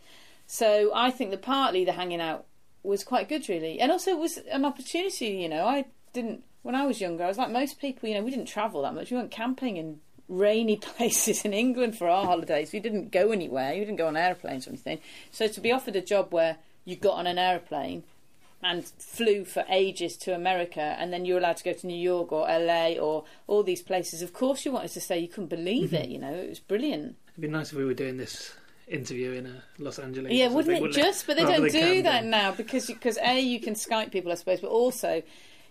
So I think that partly the hanging out was quite good, really, and also it was an opportunity. You know, I didn't when I was younger. I was like most people. You know, we didn't travel that much. We went camping in rainy places in England for our holidays. We didn't go anywhere. We didn't go on airplanes or anything. So to be offered a job where you got on an aeroplane and flew for ages to America, and then you're allowed to go to New York or LA or all these places. Of course, you wanted to stay. You couldn't believe mm-hmm. it. You know, it was brilliant. It'd be nice if we were doing this interview in uh, Los Angeles. Yeah, wouldn't it just? But they Rather don't do that now because because a you can Skype people, I suppose, but also,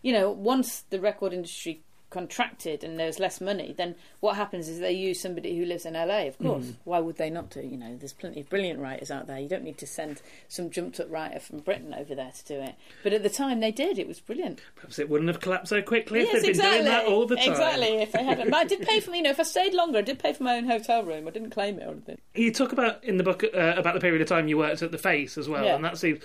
you know, once the record industry contracted and there's less money, then what happens is they use somebody who lives in LA. Of course, Mm. why would they not do? You know, there's plenty of brilliant writers out there. You don't need to send some jumped up writer from Britain over there to do it. But at the time they did. It was brilliant. Perhaps it wouldn't have collapsed so quickly if yes, they'd been doing that all the time. Exactly. If they hadn't, but I did pay for you know if I stayed longer, I did pay for my own hotel room. I didn't claim it or anything. You talk about in the book uh, about the period of time you worked at the Face as well, Yeah. and that seems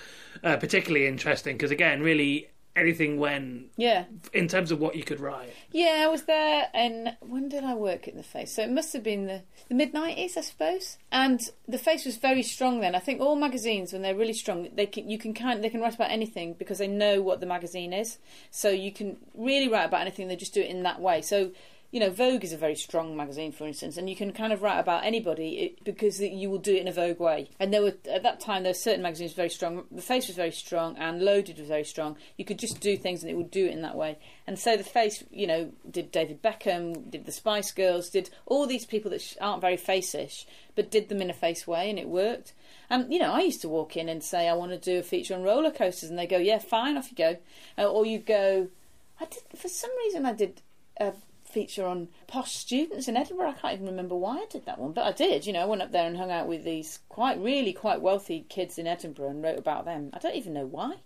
uh, particularly interesting because again, really anything when Yeah. in terms of what you could write. Yeah, I was there, and when did I work at the Face? So it must have been the, the mid nineties, I suppose. And the Face was very strong then. I think all magazines, when they're really strong, they can you can kind they can write about anything because they know what the magazine is. So you can really write about anything. They just do it in that way. So. You know, Vogue is a very strong magazine, for instance, and you can kind of write about anybody because you will do it in a Vogue way. And there were at that time there were certain magazines very strong. The Face was very strong, and Loaded was very strong. You could just do things, and it would do it in that way. And so the Face, you know, did David Beckham, did the Spice Girls, did all these people that aren't very face-ish, but did them in a face way, and it worked. And you know, I used to walk in and say I want to do a feature on roller coasters, and they go, "Yeah, fine, off you go." Uh, or you go, "I did." For some reason, I did a feature on posh students in Edinburgh. I can't even remember why I did that one, but I did. You know, I went up there and hung out with these quite, really quite wealthy kids in Edinburgh and wrote about them. I don't even know why.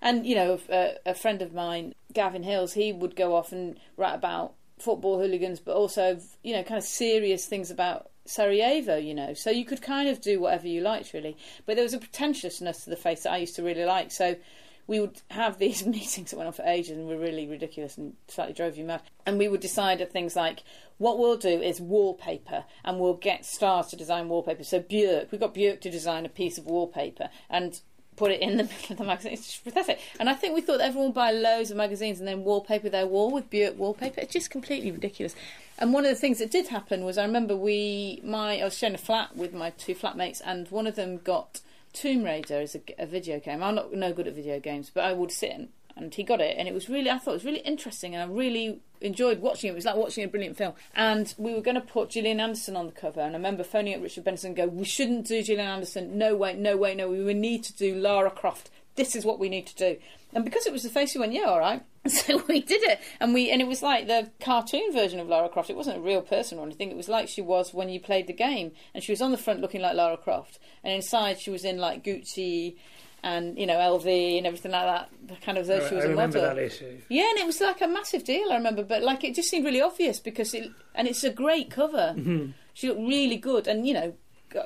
And you know, a, uh, a friend of mine, Gavin Hills, he would go off and write about football hooligans, but also you know, kind of serious things about Sarajevo. You know, so you could kind of do whatever you liked, really. But there was a pretentiousness to the face that I used to really like. So we would have these meetings that went on for ages and were really ridiculous and slightly drove you mad. And we would decide at things like, what we'll do is wallpaper, and we'll get stars to design wallpaper. So Björk, we got Björk to design a piece of wallpaper, and put it in the middle of the magazine. It's just pathetic. And I think we thought everyone would buy loads of magazines and then wallpaper their wall with Björk wallpaper. It's just completely ridiculous. And one of the things that did happen was I remember we, my, I was sharing a flat with my two flatmates, and one of them got Tomb Raider is a, a video game. I'm not no good at video games, but I would sit and, and he got it, and it was really I thought it was really interesting, and I really enjoyed watching it. It was like watching a brilliant film. And we were going to put Gillian Anderson on the cover, and I remember phoning up Richard Benson and go, "We shouldn't do Gillian Anderson. No way, no way, no. We need to do Lara Croft. This is what we need to do." And because it was the face, we went, "Yeah, all right." So we did it, and we and it was like the cartoon version of Lara Croft. It wasn't a real person or anything. It was like she was when you played the game, and she was on the front looking like Lara Croft, and inside she was in like Gucci and you know LV and everything like that. Kind of though she was I a remember model. that issue. Yeah, and it was like a massive deal. I remember, but like it just seemed really obvious because it and it's a great cover. Mm-hmm. She looked really good, and you know,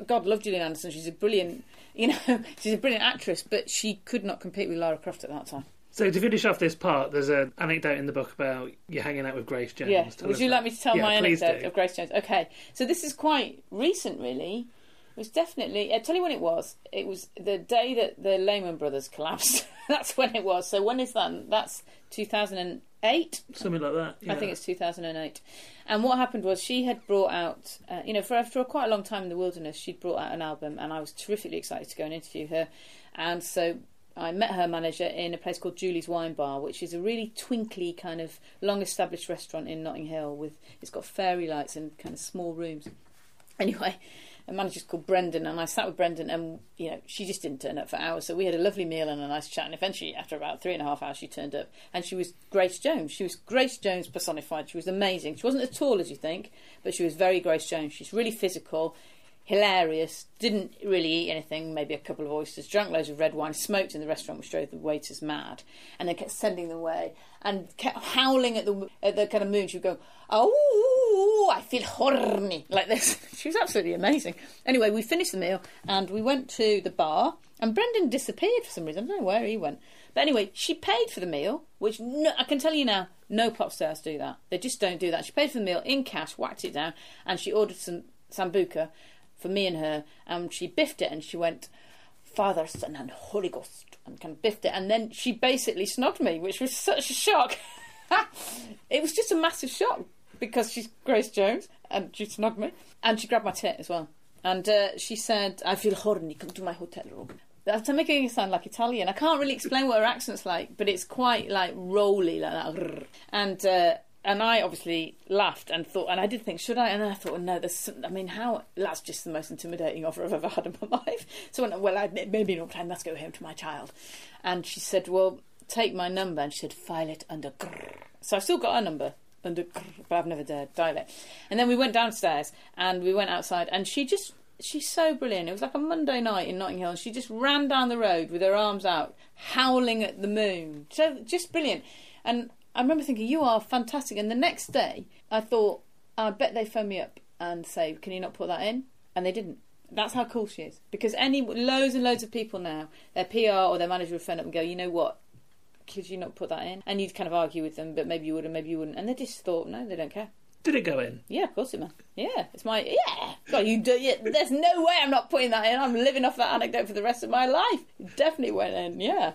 God love Gillian Anderson. She's a brilliant, you know, she's a brilliant actress, but she could not compete with Lara Croft at that time. So to finish off this part, there's an anecdote in the book about you hanging out with Grace Jones. Yeah. Tell Would you that. like me to tell Yeah, my anecdote do. of Grace Jones? Okay. So this is quite recent, really. It was definitely. I'll tell you when it was. It was the day that the Lehman Brothers collapsed. That's when it was. So when is that? That's 2008. Something like that. I think it's 2008. And what happened was she had brought out, uh, you know, for after quite a long time in the wilderness, she'd brought out an album, and I was terrifically excited to go and interview her. And so I met her manager in a place called Julie's Wine Bar, which is a really twinkly kind of long-established restaurant in Notting Hill. With it's got fairy lights and kind of small rooms. Anyway, a manager's called Brendan, and I sat with Brendan, and you know she just didn't turn up for hours. So we had a lovely meal and a nice chat, and eventually, after about three and a half hours, she turned up, and she was Grace Jones. She was Grace Jones personified. She was amazing. She wasn't as tall as you think, but she was very Grace Jones. She's really physical, hilarious. Didn't really eat anything, maybe a couple of oysters. Drank loads of red wine. Smoked in the restaurant, which drove the waiters mad, and they kept sending them away and kept howling at the at the kind of moon. She would go, "Oh, I feel horny," like this. she was absolutely amazing. Anyway, we finished the meal and we went to the bar, and Brendan disappeared for some reason. I don't know where he went. But anyway, she paid for the meal, which no, I can tell you now, no pop stars do that. They just don't do that. She paid for the meal in cash, whacked it down, and she ordered some sambuca for me and her, and she biffed it, and she went, Father, Son, and Holy Ghost, and kind of biffed it, and then she basically snogged me, which was such a shock. it was just a massive shock because she's Grace Jones, and she snogged me, and she grabbed my tit as well. And uh, she said, I feel horny, come to my hotel room. That's making it sound like Italian. I can't really explain what her accent's like, but it's quite like rolly, like that. And uh, and I obviously laughed and thought, and I did think, should I? And I thought, no, there's. Some, I mean, how? That's just the most intimidating offer I've ever had in my life. So I went, well, I, maybe not. Time. Let's go home to my child. And she said, well, take my number. And she said, file it under. Grrr. So I've still got her number under, grrr, but I've never dared dial it. And then we went downstairs and we went outside, and she just she's so brilliant. It was like a Monday night in Notting Hill, and she just ran down the road with her arms out, howling at the moon. So just brilliant. And I remember thinking, "You are fantastic." And the next day, I thought, "I bet they phone me up and say, can you not put that in?" And they didn't. That's how cool she is. Because any loads and loads of people now, their PR or their manager would phone up and go, "You know what? Could you not put that in?" And you'd kind of argue with them, but maybe you would and maybe you wouldn't. And they just thought, "No, they don't care." Did it go in? Yeah, of course it man. Yeah, it's my yeah. God, you do. Yeah, there's no way I'm not putting that in. I'm living off that anecdote for the rest of my life. It definitely went in. Yeah.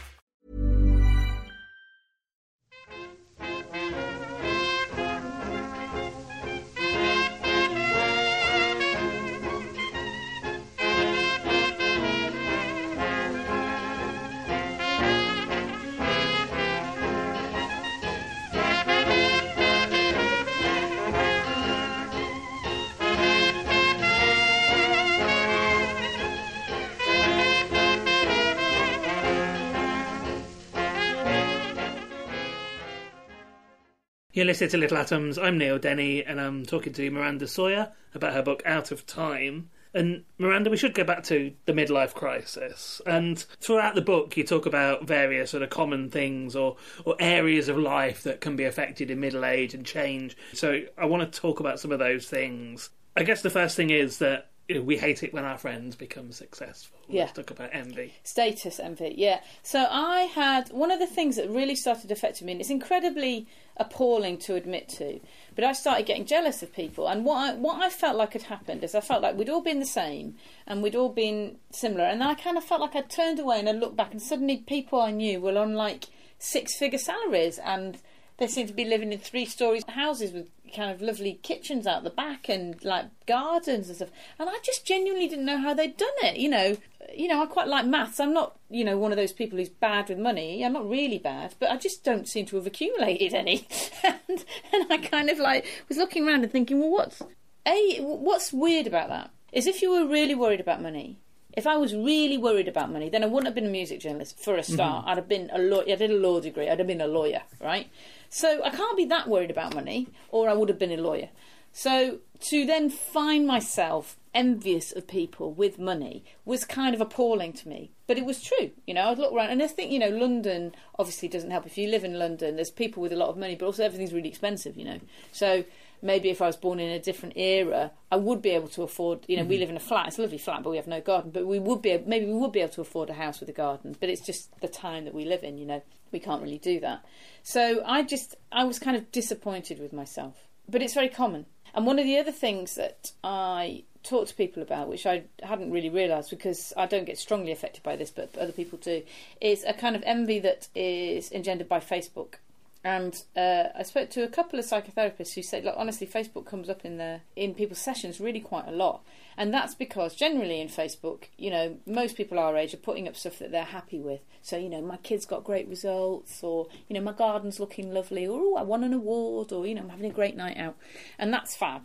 Listening to Little Atoms. I'm Neil Denny, and I'm talking to Miranda Sawyer about her book Out of Time. And Miranda, we should go back to the midlife crisis. And throughout the book, you talk about various sort of common things or, or areas of life that can be affected in middle age and change. So I want to talk about some of those things. I guess the first thing is that you know, we hate it when our friends become successful. Yeah. Let's talk about envy. Status envy, yeah. So I had one of the things that really started affecting me, and it's incredibly appalling to admit to, but I started getting jealous of people. And what I, what I felt like had happened is I felt like we'd all been the same and we'd all been similar. And then I kind of felt like I turned away and I looked back, and suddenly people I knew were on like six figure salaries and they seemed to be living in three story houses with kind of lovely kitchens out the back and like gardens and stuff. And I just genuinely didn't know how they'd done it. You know, you know, I quite like maths. I'm not, you know, one of those people who's bad with money. I'm not really bad, but I just don't seem to have accumulated any. and, and I kind of like was looking around and thinking, well, what's a what's weird about that is if you were really worried about money. If I was really worried about money, then I wouldn't have been a music journalist for a start. Mm-hmm. I'd have been a lawyer. I did a law degree. I'd have been a lawyer, right? So I can't be that worried about money, or I would have been a lawyer. So to then find myself envious of people with money was kind of appalling to me. But it was true, you know. I'd look around and I think, you know, London obviously doesn't help. If you live in London, there's people with a lot of money, but also everything's really expensive, you know. So maybe if I was born in a different era, I would be able to afford. You know, we mm-hmm. live in a flat; it's a lovely flat, but we have no garden. But we would be maybe we would be able to afford a house with a garden. But it's just the time that we live in. You know, we can't really do that. So I just I was kind of disappointed with myself. But it's very common. And one of the other things that I talk to people about, which I hadn't really realised because I don't get strongly affected by this, but other people do, is a kind of envy that is engendered by Facebook. And uh, I spoke to a couple of psychotherapists who said, look, honestly, Facebook comes up in the in people's sessions really quite a lot, and that's because generally in Facebook, you know, most people our age are putting up stuff that they're happy with. So, you know, my kids got great results, or you know, my garden's looking lovely, or oh, I won an award, or you know, I'm having a great night out, and that's fab.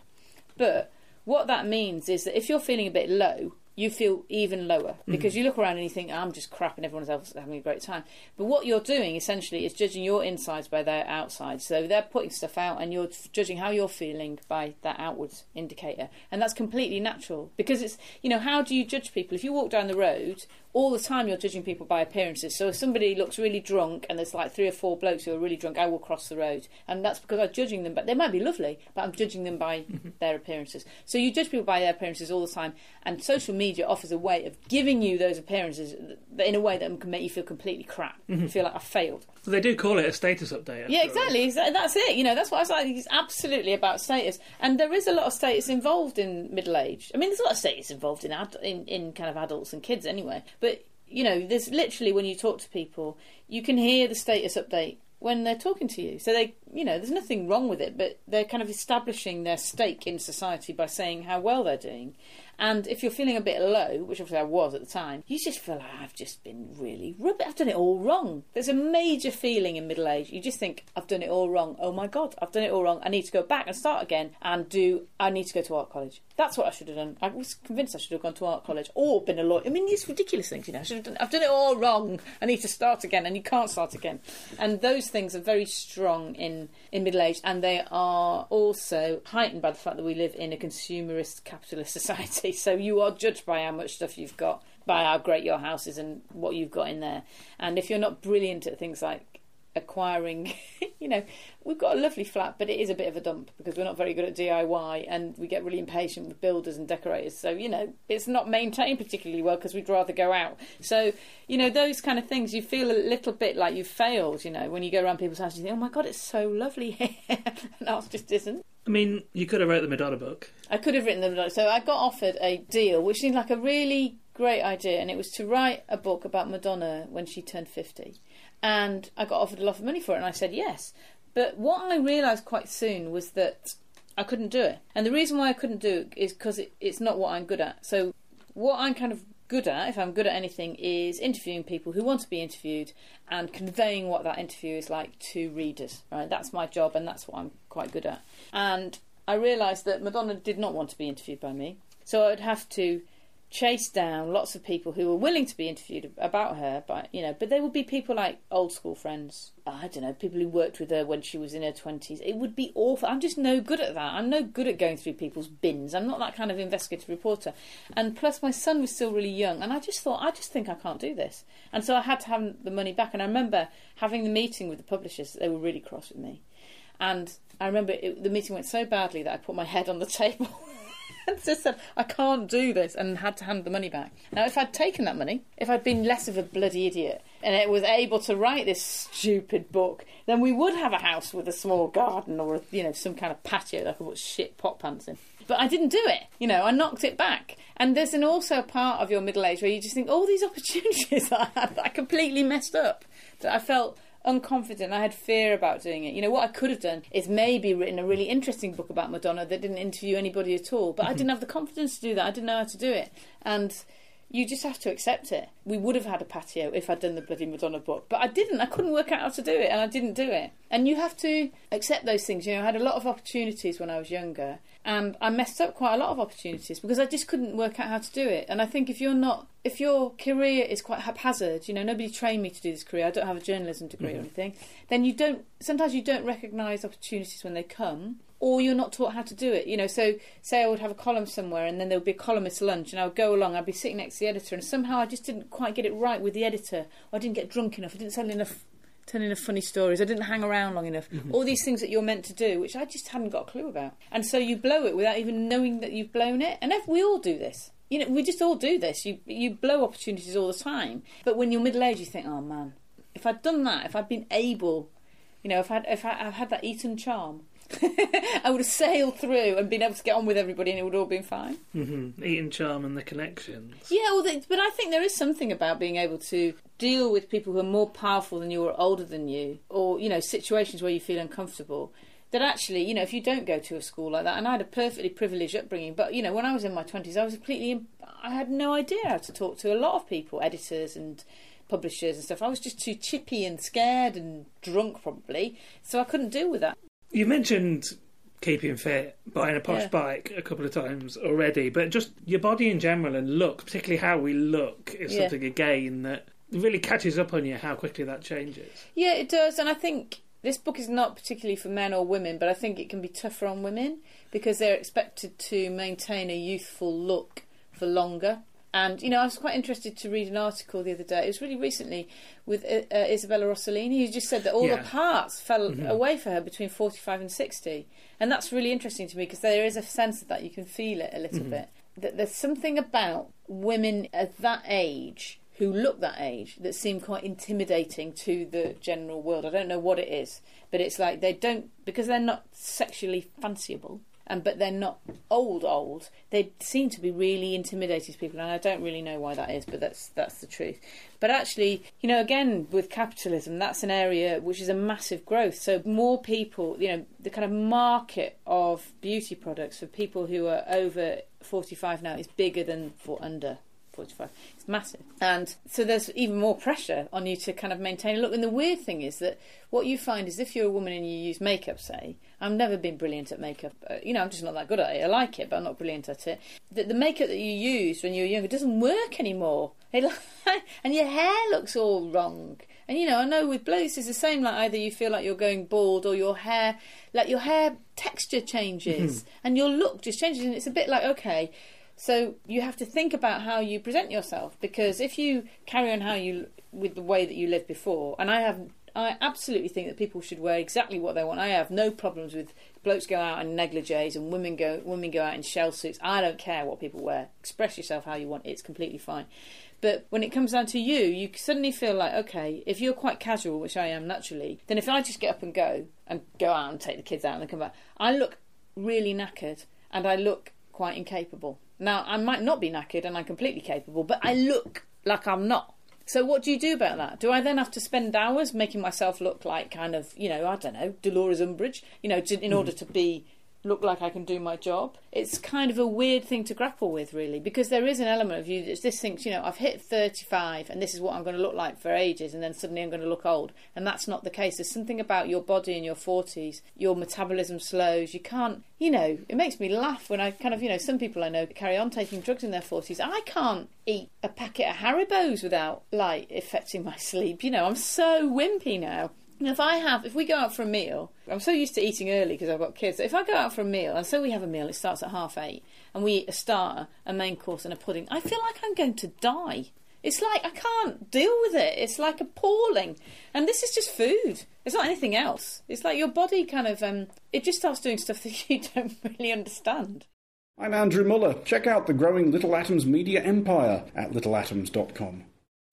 But what that means is that if you're feeling a bit low, you feel even lower mm. because you look around and you think I'm just crap and everyone else is having a great time. But what you're doing essentially is judging your insides by their outsides. So they're putting stuff out and you're judging how you're feeling by that outwards indicator, and that's completely natural because it's you know how do you judge people if you walk down the road all the time you're judging people by appearances. So if somebody looks really drunk and there's like three or four blokes who are really drunk, I will cross the road, and that's because I'm judging them. But they might be lovely, but I'm judging them by mm-hmm. their appearances. So you judge people by their appearances all the time, and social media offers a way of giving you those appearances in a way that can make you feel completely crap. You feel like I failed. So they do call it a status update. Yeah, exactly. That's it. You know, that's what I was like. It's absolutely about status, and there is a lot of status involved in middle age. I mean, there's a lot of status involved in ad- in in kind of adults and kids anyway. But you know, there's literally when you talk to people, you can hear the status update when they're talking to you. So they, you know, there's nothing wrong with it, but they're kind of establishing their stake in society by saying how well they're doing. And if you're feeling a bit low, which obviously I was at the time, you just feel like I've just been really rubbish. I've done it all wrong. There's a major feeling in middle age. You just think, I've done it all wrong. Oh my God, I've done it all wrong. I need to go back and start again and do, I need to go to art college. That's what I should have done. I was convinced I should have gone to art college or been a lawyer. I mean, these ridiculous things, you know. I should have done, I've done it all wrong. I need to start again, and you can't start again. And those things are very strong in, in middle age, and they are also heightened by the fact that we live in a consumerist capitalist society. So you are judged by how much stuff you've got, by how great your house is, and what you've got in there. And if you're not brilliant at things like acquiring, you know, we've got a lovely flat, but it is a bit of a dump because we're not very good at DIY and we get really impatient with builders and decorators. So, you know, it's not maintained particularly well because we'd rather go out. So, you know, those kind of things, you feel a little bit like you've failed, you know, when you go around people's houses, you think, oh my God, it's so lovely here. and ours just isn't. I mean, you could have wrote the Madonna book. I could have written the them. So I got offered a deal, which seemed like a really great idea, and it was to write a book about Madonna when she turned 50 and I got offered a lot of money for it, and I said yes. But what I realised quite soon was that I couldn't do it, and the reason why I couldn't do it is because it, it's not what I'm good at. So, what I'm kind of good at, if I'm good at anything, is interviewing people who want to be interviewed and conveying what that interview is like to readers. Right, that's my job, and that's what I'm quite good at. And I realised that Madonna did not want to be interviewed by me, so I would have to chase down lots of people who were willing to be interviewed about her, but you know, but they would be people like old school friends. Uh, I don't know, people who worked with her when she was in her twenties. It would be awful. I'm just no good at that. I'm no good at going through people's bins. I'm not that kind of investigative reporter. And plus, my son was still really young, and I just thought, I just think I can't do this. And so I had to have the money back. And I remember having the meeting with the publishers. They were really cross with me, and I remember it, the meeting went so badly that I put my head on the table. And just said, I can't do this, and had to hand the money back. Now, if I'd taken that money, if I'd been less of a bloody idiot, and it was able to write this stupid book, then we would have a house with a small garden or, you know, some kind of patio that I could put shit pot plants in. But I didn't do it. You know, I knocked it back. And there's an also part of your middle age where you just think, all these opportunities I had that I completely messed up. That I felt unconfident. I had fear about doing it. You know, what I could have done is maybe written a really interesting book about Madonna that didn't interview anybody at all. But I mm-hmm. didn't have the confidence to do that. I didn't know how to do it. And you just have to accept it. We would have had a patio if I'd done the bloody Madonna book, but I didn't. I couldn't work out how to do it, and I didn't do it. And you have to accept those things. You know, I had a lot of opportunities when I was younger, and I messed up quite a lot of opportunities because I just couldn't work out how to do it. And I think if you're not, if your career is quite haphazard, you know, nobody trained me to do this career. I don't have a journalism degree mm-hmm. or anything. Then you don't. Sometimes you don't recognise opportunities when they come, or you're not taught how to do it. You know, so say I would have a column somewhere, and then there would be a columnist lunch, and I would go along. I'd be sitting next to the editor, and somehow I just didn't quite get it right with the editor. Or I didn't get drunk enough. I didn't tell enough. Tell enough funny stories. I didn't hang around long enough. Mm-hmm. All these things that you're meant to do, which I just hadn't got a clue about. And so you blow it without even knowing that you've blown it. And if we all do this. You know, we just all do this. You you blow opportunities all the time. But when you're middle aged, you think, oh man, if I'd done that, if I'd been able, you know, if I'd if I, I've had that Eton charm, I would have sailed through and been able to get on with everybody, and it would all been fine. Mm-hmm. Eton charm and the connections. Yeah, well, the, but I think there is something about being able to deal with people who are more powerful than you or older than you, or you know, situations where you feel uncomfortable. That actually, you know, if you don't go to a school like that, and I had a perfectly privileged upbringing, but you know, when I was in my twenties, I was completely, I had no idea how to talk to a lot of people, editors and publishers and stuff. I was just too chippy and scared and drunk, probably, so I couldn't deal with that. You mentioned keeping fit, buying a posh Yeah. bike a couple of times already, but just your body in general and look, particularly how we look, is Yeah. something again that really catches up on you how quickly that changes. Yeah, it does, and I think this book is not particularly for men or women, but I think it can be tougher on women because they're expected to maintain a youthful look for longer. And you know, I was quite interested to read an article the other day. It was really recently with uh, uh, Isabella Rossellini, who just said that all Yeah. the parts fell away for her between forty-five and sixty, and that's really interesting to me because there is a sense of that. You can feel it a little bit. That there's something about women at that age who look that age that seem quite intimidating to the general world. I don't know what it is, but it's like they don't because they're not sexually fanciable. And but they're not old old. They seem to be really intimidating to people, and I don't really know why that is, but that's that's the truth. But actually, you know, again with capitalism, that's an area which is a massive growth. So more people, you know, the kind of market of beauty products for people who are over forty five now is bigger than for under 45. It's massive. And so there's even more pressure on you to kind of maintain a look. And the weird thing is that what you find is if you're a woman and you use makeup, say, I've never been brilliant at makeup. Uh, you know, I'm just not that good at it. I like it, but I'm not brilliant at it. The, the makeup that you used when you were younger doesn't work anymore. And your hair looks all wrong. And you know, I know with blokes it's the same. Like either you feel like you're going bald, or your hair, like your hair texture changes, and your look just changes. And it's a bit like okay, so you have to think about how you present yourself because if you carry on how you with the way that you lived before, and I have, I absolutely think that people should wear exactly what they want. I have no problems with blokes go out in negligees and women go women go out in shell suits. I don't care what people wear. Express yourself how you want. It's completely fine. But when it comes down to you, you suddenly feel like, okay, if you're quite casual, which I am naturally, then if I just get up and go and go out and take the kids out and then come back, I look really knackered and I look quite incapable. Now, I might not be knackered and I'm completely capable, but I look like I'm not. So, what do you do about that? Do I then have to spend hours making myself look like kind of, you know, I don't know, Dolores Umbridge, you know, to, in order to be look like I can do my job. It's kind of a weird thing to grapple with, really, because there is an element of you that just thinks, you know, I've hit 35 and this is what I'm going to look like for ages, and then suddenly I'm going to look old. And that's not the case. There's something about your body in your 40s, your metabolism slows. You can't, you know, it makes me laugh when I kind of, you know, some people I know carry on taking drugs in their 40s. I can't eat a packet of Haribo's without, like, affecting my sleep. You know, I'm so wimpy now. If I have, if we go out for a meal, I'm so used to eating early because I've got kids. If I go out for a meal, and so we have a meal, it starts at half eight, and we eat a starter, a main course, and a pudding. I feel like I'm going to die. It's like I can't deal with it. It's like appalling. And this is just food. It's not anything else. It's like your body kind of um, it just starts doing stuff that you don't really understand. I'm Andrew Mueller. Check out the growing Little Atoms media empire at littleatoms.com.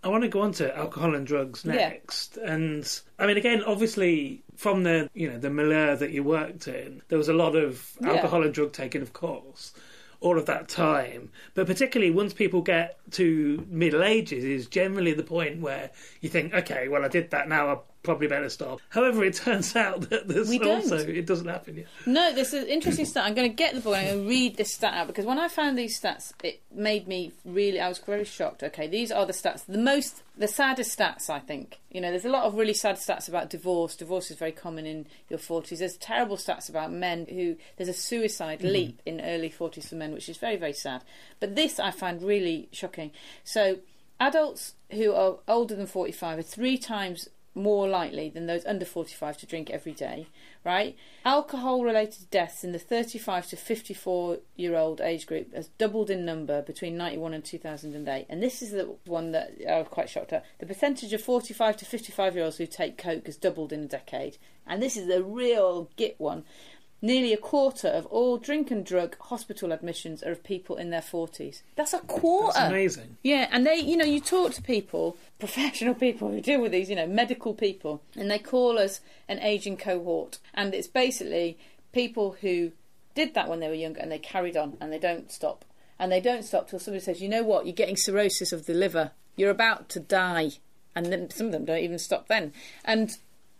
I want to go on to alcohol and drugs next, and I mean, again, obviously, from the you know the milieu that you worked in, there was a lot of Yeah. alcohol and drug taking, of course, all of that time. But particularly once people get to middle ages, is generally the point where you think, okay, well, I did that, now I probably better stop. However, it turns out that there's We don't. also it doesn't happen yet. No, this is interesting stat. I'm going to get the book and I'm going to read this stat out because when I found these stats, it made me really. I was very shocked. Okay, these are the stats. The most, the saddest stats. I think. You know, there's a lot of really sad stats about divorce. Divorce is very common in your 40s. There's terrible stats about men who there's a suicide mm-hmm. leap in early 40s for men, which is very very sad. But this I find really shocking. So, adults who are older than 45 are three times more likely than those under 45 to drink every day, right? Alcohol related deaths in the 35 to 54 year old age group has doubled in number between 91 and 2008. And this is the one that I was quite shocked at. The percentage of 45 to 55 year olds who take Coke has doubled in a decade. And this is the real git one. Nearly a quarter of all drink and drug hospital admissions are of people in their 40s. That's a quarter. That's amazing. Yeah, and they, you know, you talk to people, professional people who deal with these, you know, medical people, and they call us an aging cohort. And it's basically people who did that when they were younger and they carried on and they don't stop. And they don't stop till somebody says, you know what, you're getting cirrhosis of the liver, you're about to die. And then some of them don't even stop then. And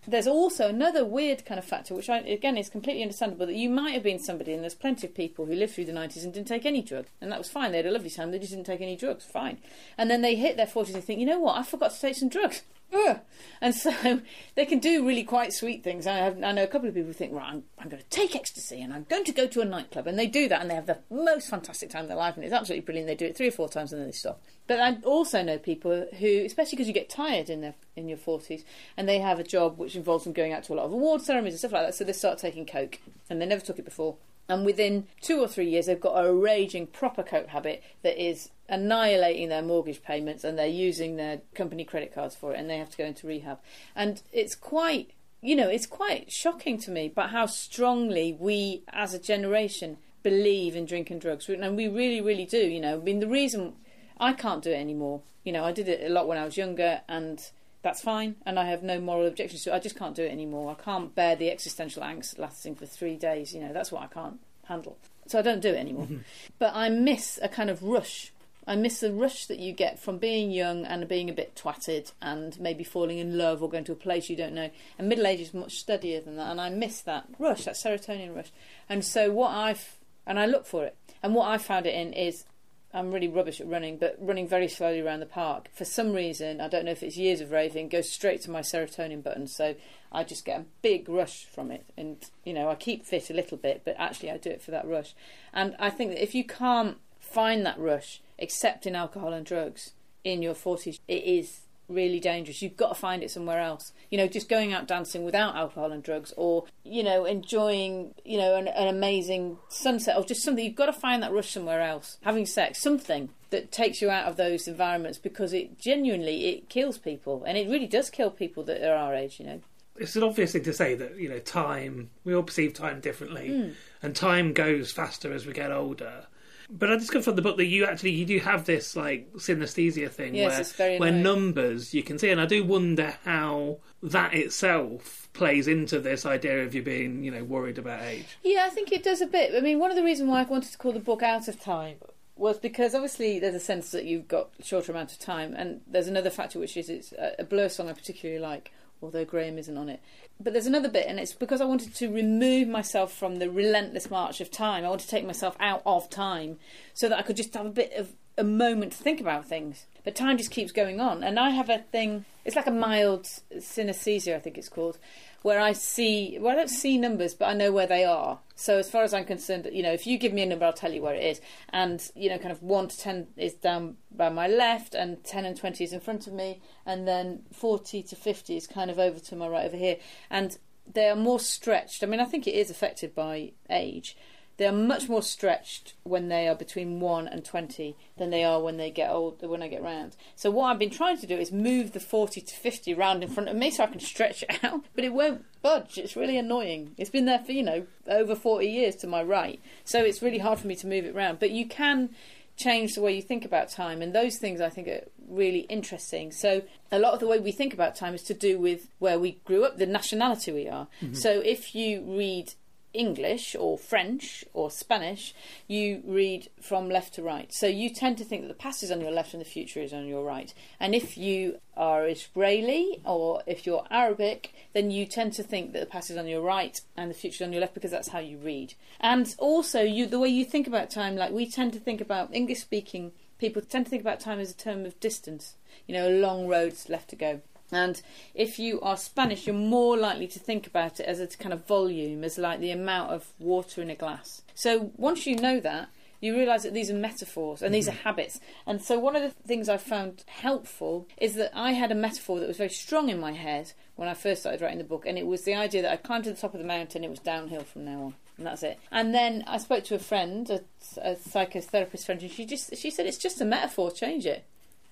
there's also another weird kind of factor, which I, again is completely understandable, that you might have been somebody, and there's plenty of people who lived through the 90s and didn't take any drug, and that was fine. They had a lovely time, they just didn't take any drugs, fine. And then they hit their 40s and think, you know what, I forgot to take some drugs. Ugh. And so they can do really quite sweet things. I, have, I know a couple of people who think, right, I'm, I'm going to take ecstasy and I'm going to go to a nightclub. And they do that and they have the most fantastic time of their life and it's absolutely brilliant. They do it three or four times and then they stop. But I also know people who, especially because you get tired in their in your 40s and they have a job which involves them going out to a lot of award ceremonies and stuff like that, so they start taking coke and they never took it before. And within two or three years, they've got a raging proper coke habit that is annihilating their mortgage payments, and they're using their company credit cards for it, and they have to go into rehab. And it's quite, you know, it's quite shocking to me, but how strongly we, as a generation, believe in drinking drugs, and we really, really do. You know, I mean, the reason I can't do it anymore, you know, I did it a lot when I was younger, and that's fine, and I have no moral objections to it. I just can't do it anymore. I can't bear the existential angst lasting for three days. You know, that's what I can't handle. So I don't do it anymore. But I miss a kind of rush. I miss the rush that you get from being young and being a bit twatted and maybe falling in love or going to a place you don't know. And middle age is much steadier than that. And I miss that rush, that serotonin rush. And so what I've, and I look for it. And what I found it in is I'm really rubbish at running, but running very slowly around the park. For some reason, I don't know if it's years of raving, goes straight to my serotonin button. So I just get a big rush from it. And, you know, I keep fit a little bit, but actually I do it for that rush. And I think that if you can't find that rush, except in alcohol and drugs, in your 40s, it is really dangerous. You've got to find it somewhere else. You know, just going out dancing without alcohol and drugs, or you know, enjoying you know an, an amazing sunset, or just something. You've got to find that rush somewhere else. Having sex, something that takes you out of those environments because it genuinely it kills people, and it really does kill people that are our age. You know. It's an obvious thing to say that you know time. We all perceive time differently, hmm. and time goes faster as we get older. But I discovered from the book that you actually you do have this like synesthesia thing Yes, where it's very where annoying. numbers you can see, and I do wonder how that itself plays into this idea of you being you know worried about age. Yeah, I think it does a bit. I mean, one of the reasons why I wanted to call the book Out of Time was because obviously there's a sense that you've got a shorter amount of time, and there's another factor which is it's a, a Blur song I particularly like, although Graham isn't on it. But there's another bit, and it's because I wanted to remove myself from the relentless march of time. I want to take myself out of time so that I could just have a bit of a moment to think about things. But time just keeps going on, and I have a thing. It's like a mild synesthesia, I think it's called, where I see. Well, I don't see numbers, but I know where they are. So as far as I'm concerned, you know, if you give me a number, I'll tell you where it is. And you know, kind of one to ten is down by my left, and ten and twenty is in front of me, and then forty to fifty is kind of over to my right over here, and they are more stretched. I mean, I think it is affected by age. They are much more stretched when they are between one and twenty than they are when they get old. When I get round. So what I've been trying to do is move the forty to fifty round in front of me so I can stretch it out, but it won't budge. It's really annoying. It's been there for you know over forty years to my right, so it's really hard for me to move it round. But you can change the way you think about time, and those things I think are really interesting. So a lot of the way we think about time is to do with where we grew up, the nationality we are. Mm-hmm. So if you read English or French or Spanish, you read from left to right. So you tend to think that the past is on your left and the future is on your right. And if you are Israeli or if you're Arabic, then you tend to think that the past is on your right and the future is on your left because that's how you read. And also, you the way you think about time, like we tend to think about English speaking people tend to think about time as a term of distance. You know, a long road's left to go. And if you are Spanish, you're more likely to think about it as a kind of volume, as like the amount of water in a glass. So once you know that, you realise that these are metaphors and these are mm-hmm. habits. And so one of the things I found helpful is that I had a metaphor that was very strong in my head when I first started writing the book, and it was the idea that I climbed to the top of the mountain, it was downhill from now on. And that's it. And then I spoke to a friend, a, a psychotherapist friend, and she just she said it's just a metaphor, change it.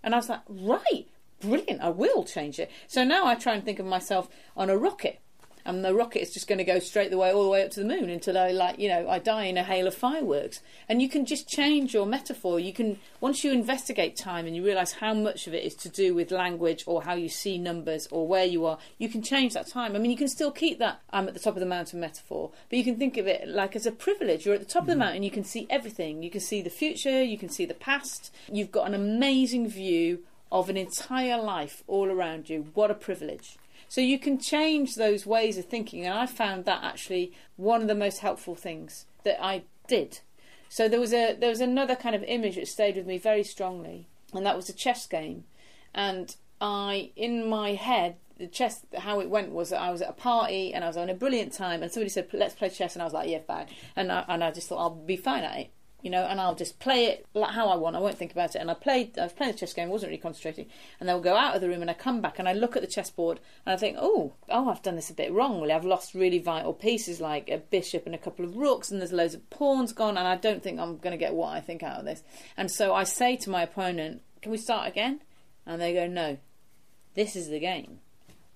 And I was like, right, brilliant, I will change it. So now I try and think of myself on a rocket. And the rocket is just going to go straight the way, all the way up to the moon until I, like, you know, I die in a hail of fireworks. And you can just change your metaphor. You can, once you investigate time and you realise how much of it is to do with language or how you see numbers or where you are, you can change that time. I mean, you can still keep that I'm at the top of the mountain metaphor, but you can think of it like as a privilege. You're at the top of the mm-hmm. mountain, you can see everything. You can see the future, you can see the past. You've got an amazing view of an entire life all around you. What a privilege. So you can change those ways of thinking, and I found that actually one of the most helpful things that I did. So there was a there was another kind of image that stayed with me very strongly, and that was a chess game. And I, in my head, the chess how it went was that I was at a party and I was having a brilliant time, and somebody said, "Let's play chess," and I was like, "Yeah, fine." And I, and I just thought I'll be fine at it you know, and I'll just play it like how I want. I won't think about it. And I played, I was playing the chess game, wasn't really concentrating. And then we'll go out of the room, and I come back and I look at the chessboard, and I think, oh, oh, I've done this a bit wrong. Really, I've lost really vital pieces like a bishop and a couple of rooks, and there's loads of pawns gone, and I don't think I'm going to get what I think out of this. And so I say to my opponent, "Can we start again?" And they go, "No, this is the game.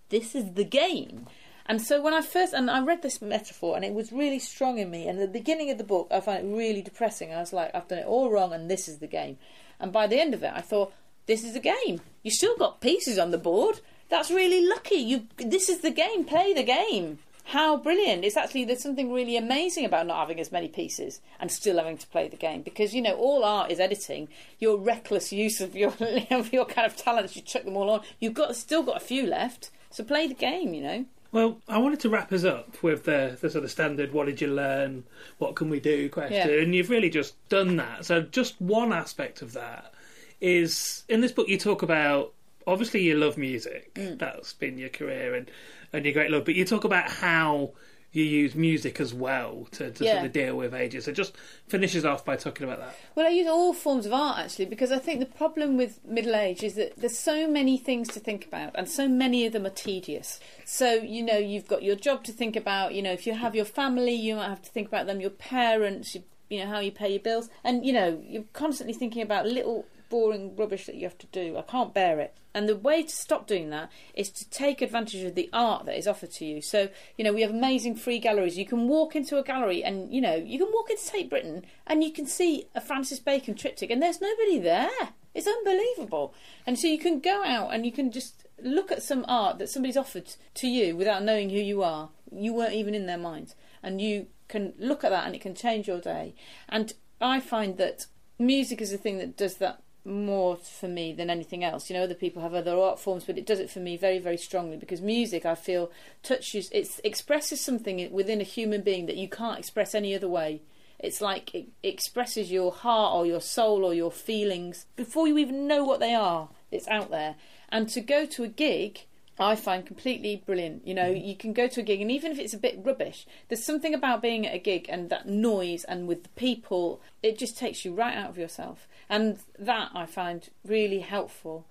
This is the game." And so when I first and I read this metaphor and it was really strong in me. And at the beginning of the book, I found it really depressing. I was like, I've done it all wrong, and this is the game. And by the end of it, I thought, this is the game. You still got pieces on the board. That's really lucky. You. This is the game. Play the game. how brilliant! It's actually there's something really amazing about not having as many pieces and still having to play the game because you know all art is editing. Your reckless use of your of your kind of talents, you chuck them all on. You've got still got a few left, so play the game. You know. Well, I wanted to wrap us up with the, the sort of standard what did you learn, what can we do question, Yeah. and you've really just done that. So, just one aspect of that is in this book you talk about obviously you love music, Mm. that's been your career and, and your great love, but you talk about how you use music as well to, to Yeah. sort of deal with ages. So, just finishes off by talking about that. Well, I use all forms of art actually because I think the problem with middle age is that there's so many things to think about and so many of them are tedious. So, you know, you've got your job to think about, you know, if you have your family, you might have to think about them, your parents, you, you know, how you pay your bills. And, you know, you're constantly thinking about little boring rubbish that you have to do. I can't bear it. And the way to stop doing that is to take advantage of the art that is offered to you. So, you know, we have amazing free galleries. You can walk into a gallery and, you know, you can walk into Tate Britain and you can see a Francis Bacon triptych and there's nobody there. It's unbelievable. And so you can go out and you can just look at some art that somebody's offered to you without knowing who you are. You weren't even in their minds. And you can look at that and it can change your day. And I find that music is the thing that does that more for me than anything else. You know, other people have other art forms, but it does it for me very, very strongly because music, I feel, touches, it expresses something within a human being that you can't express any other way. It's like it expresses your heart or your soul or your feelings before you even know what they are. It's out there. And to go to a gig, I find completely brilliant. You know, mm-hmm. you can go to a gig, and even if it's a bit rubbish, there's something about being at a gig and that noise and with the people, it just takes you right out of yourself. And that I find really helpful.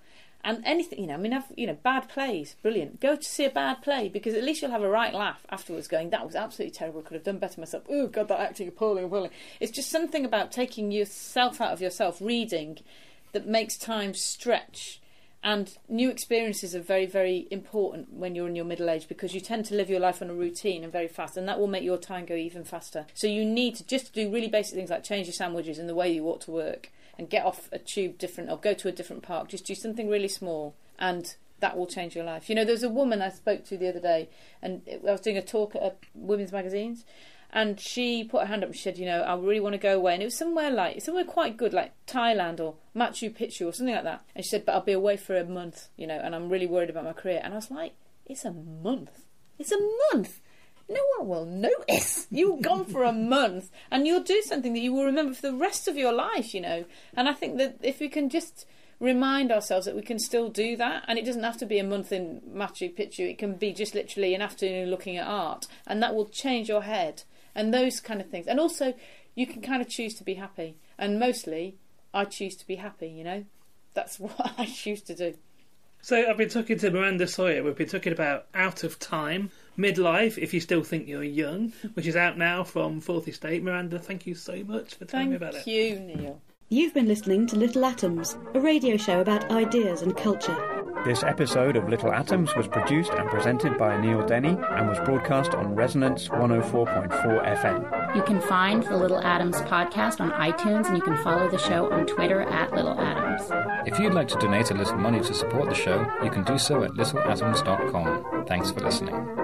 And anything, you know, I mean, I've, you know, bad plays, brilliant. Go to see a bad play because at least you'll have a right laugh afterwards going, that was absolutely terrible, could have done better myself. Oh, God, that acting appalling, appalling. It's just something about taking yourself out of yourself, reading, that makes time stretch. And new experiences are very, very important when you're in your middle age because you tend to live your life on a routine and very fast, and that will make your time go even faster. So you need to just do really basic things like change your sandwiches and the way you walk to work, and get off a tube different or go to a different park. Just do something really small, and that will change your life. You know, there's a woman I spoke to the other day, and I was doing a talk at a women's magazines, and she put her hand up and she said, you know, I really want to go away. And it was somewhere like, somewhere quite good, like Thailand or Machu Picchu or something like that. And she said, but I'll be away for a month, you know, and I'm really worried about my career. And I was like, it's a month. It's a month. No one will notice. You've gone for a month and you'll do something that you will remember for the rest of your life, you know. And I think that if we can just remind ourselves that we can still do that and it doesn't have to be a month in Machu Picchu, it can be just literally an afternoon looking at art and that will change your head and those kind of things. And also, you can kind of choose to be happy. And mostly, I choose to be happy, you know? That's what I choose to do. So I've been talking to Miranda Sawyer. We've been talking about Out of Time, Midlife, If You Still Think You're Young, which is out now from Fourth Estate. Miranda, thank you so much for telling me about it. Thank you, Neil. You've been listening to Little Atoms, a radio show about ideas and culture. This episode of Little Atoms was produced and presented by Neil Denny and was broadcast on Resonance 104.4 FM. You can find the Little Atoms podcast on iTunes and you can follow the show on Twitter at Little Atoms. If you'd like to donate a little money to support the show, you can do so at littleatoms.com. Thanks for listening.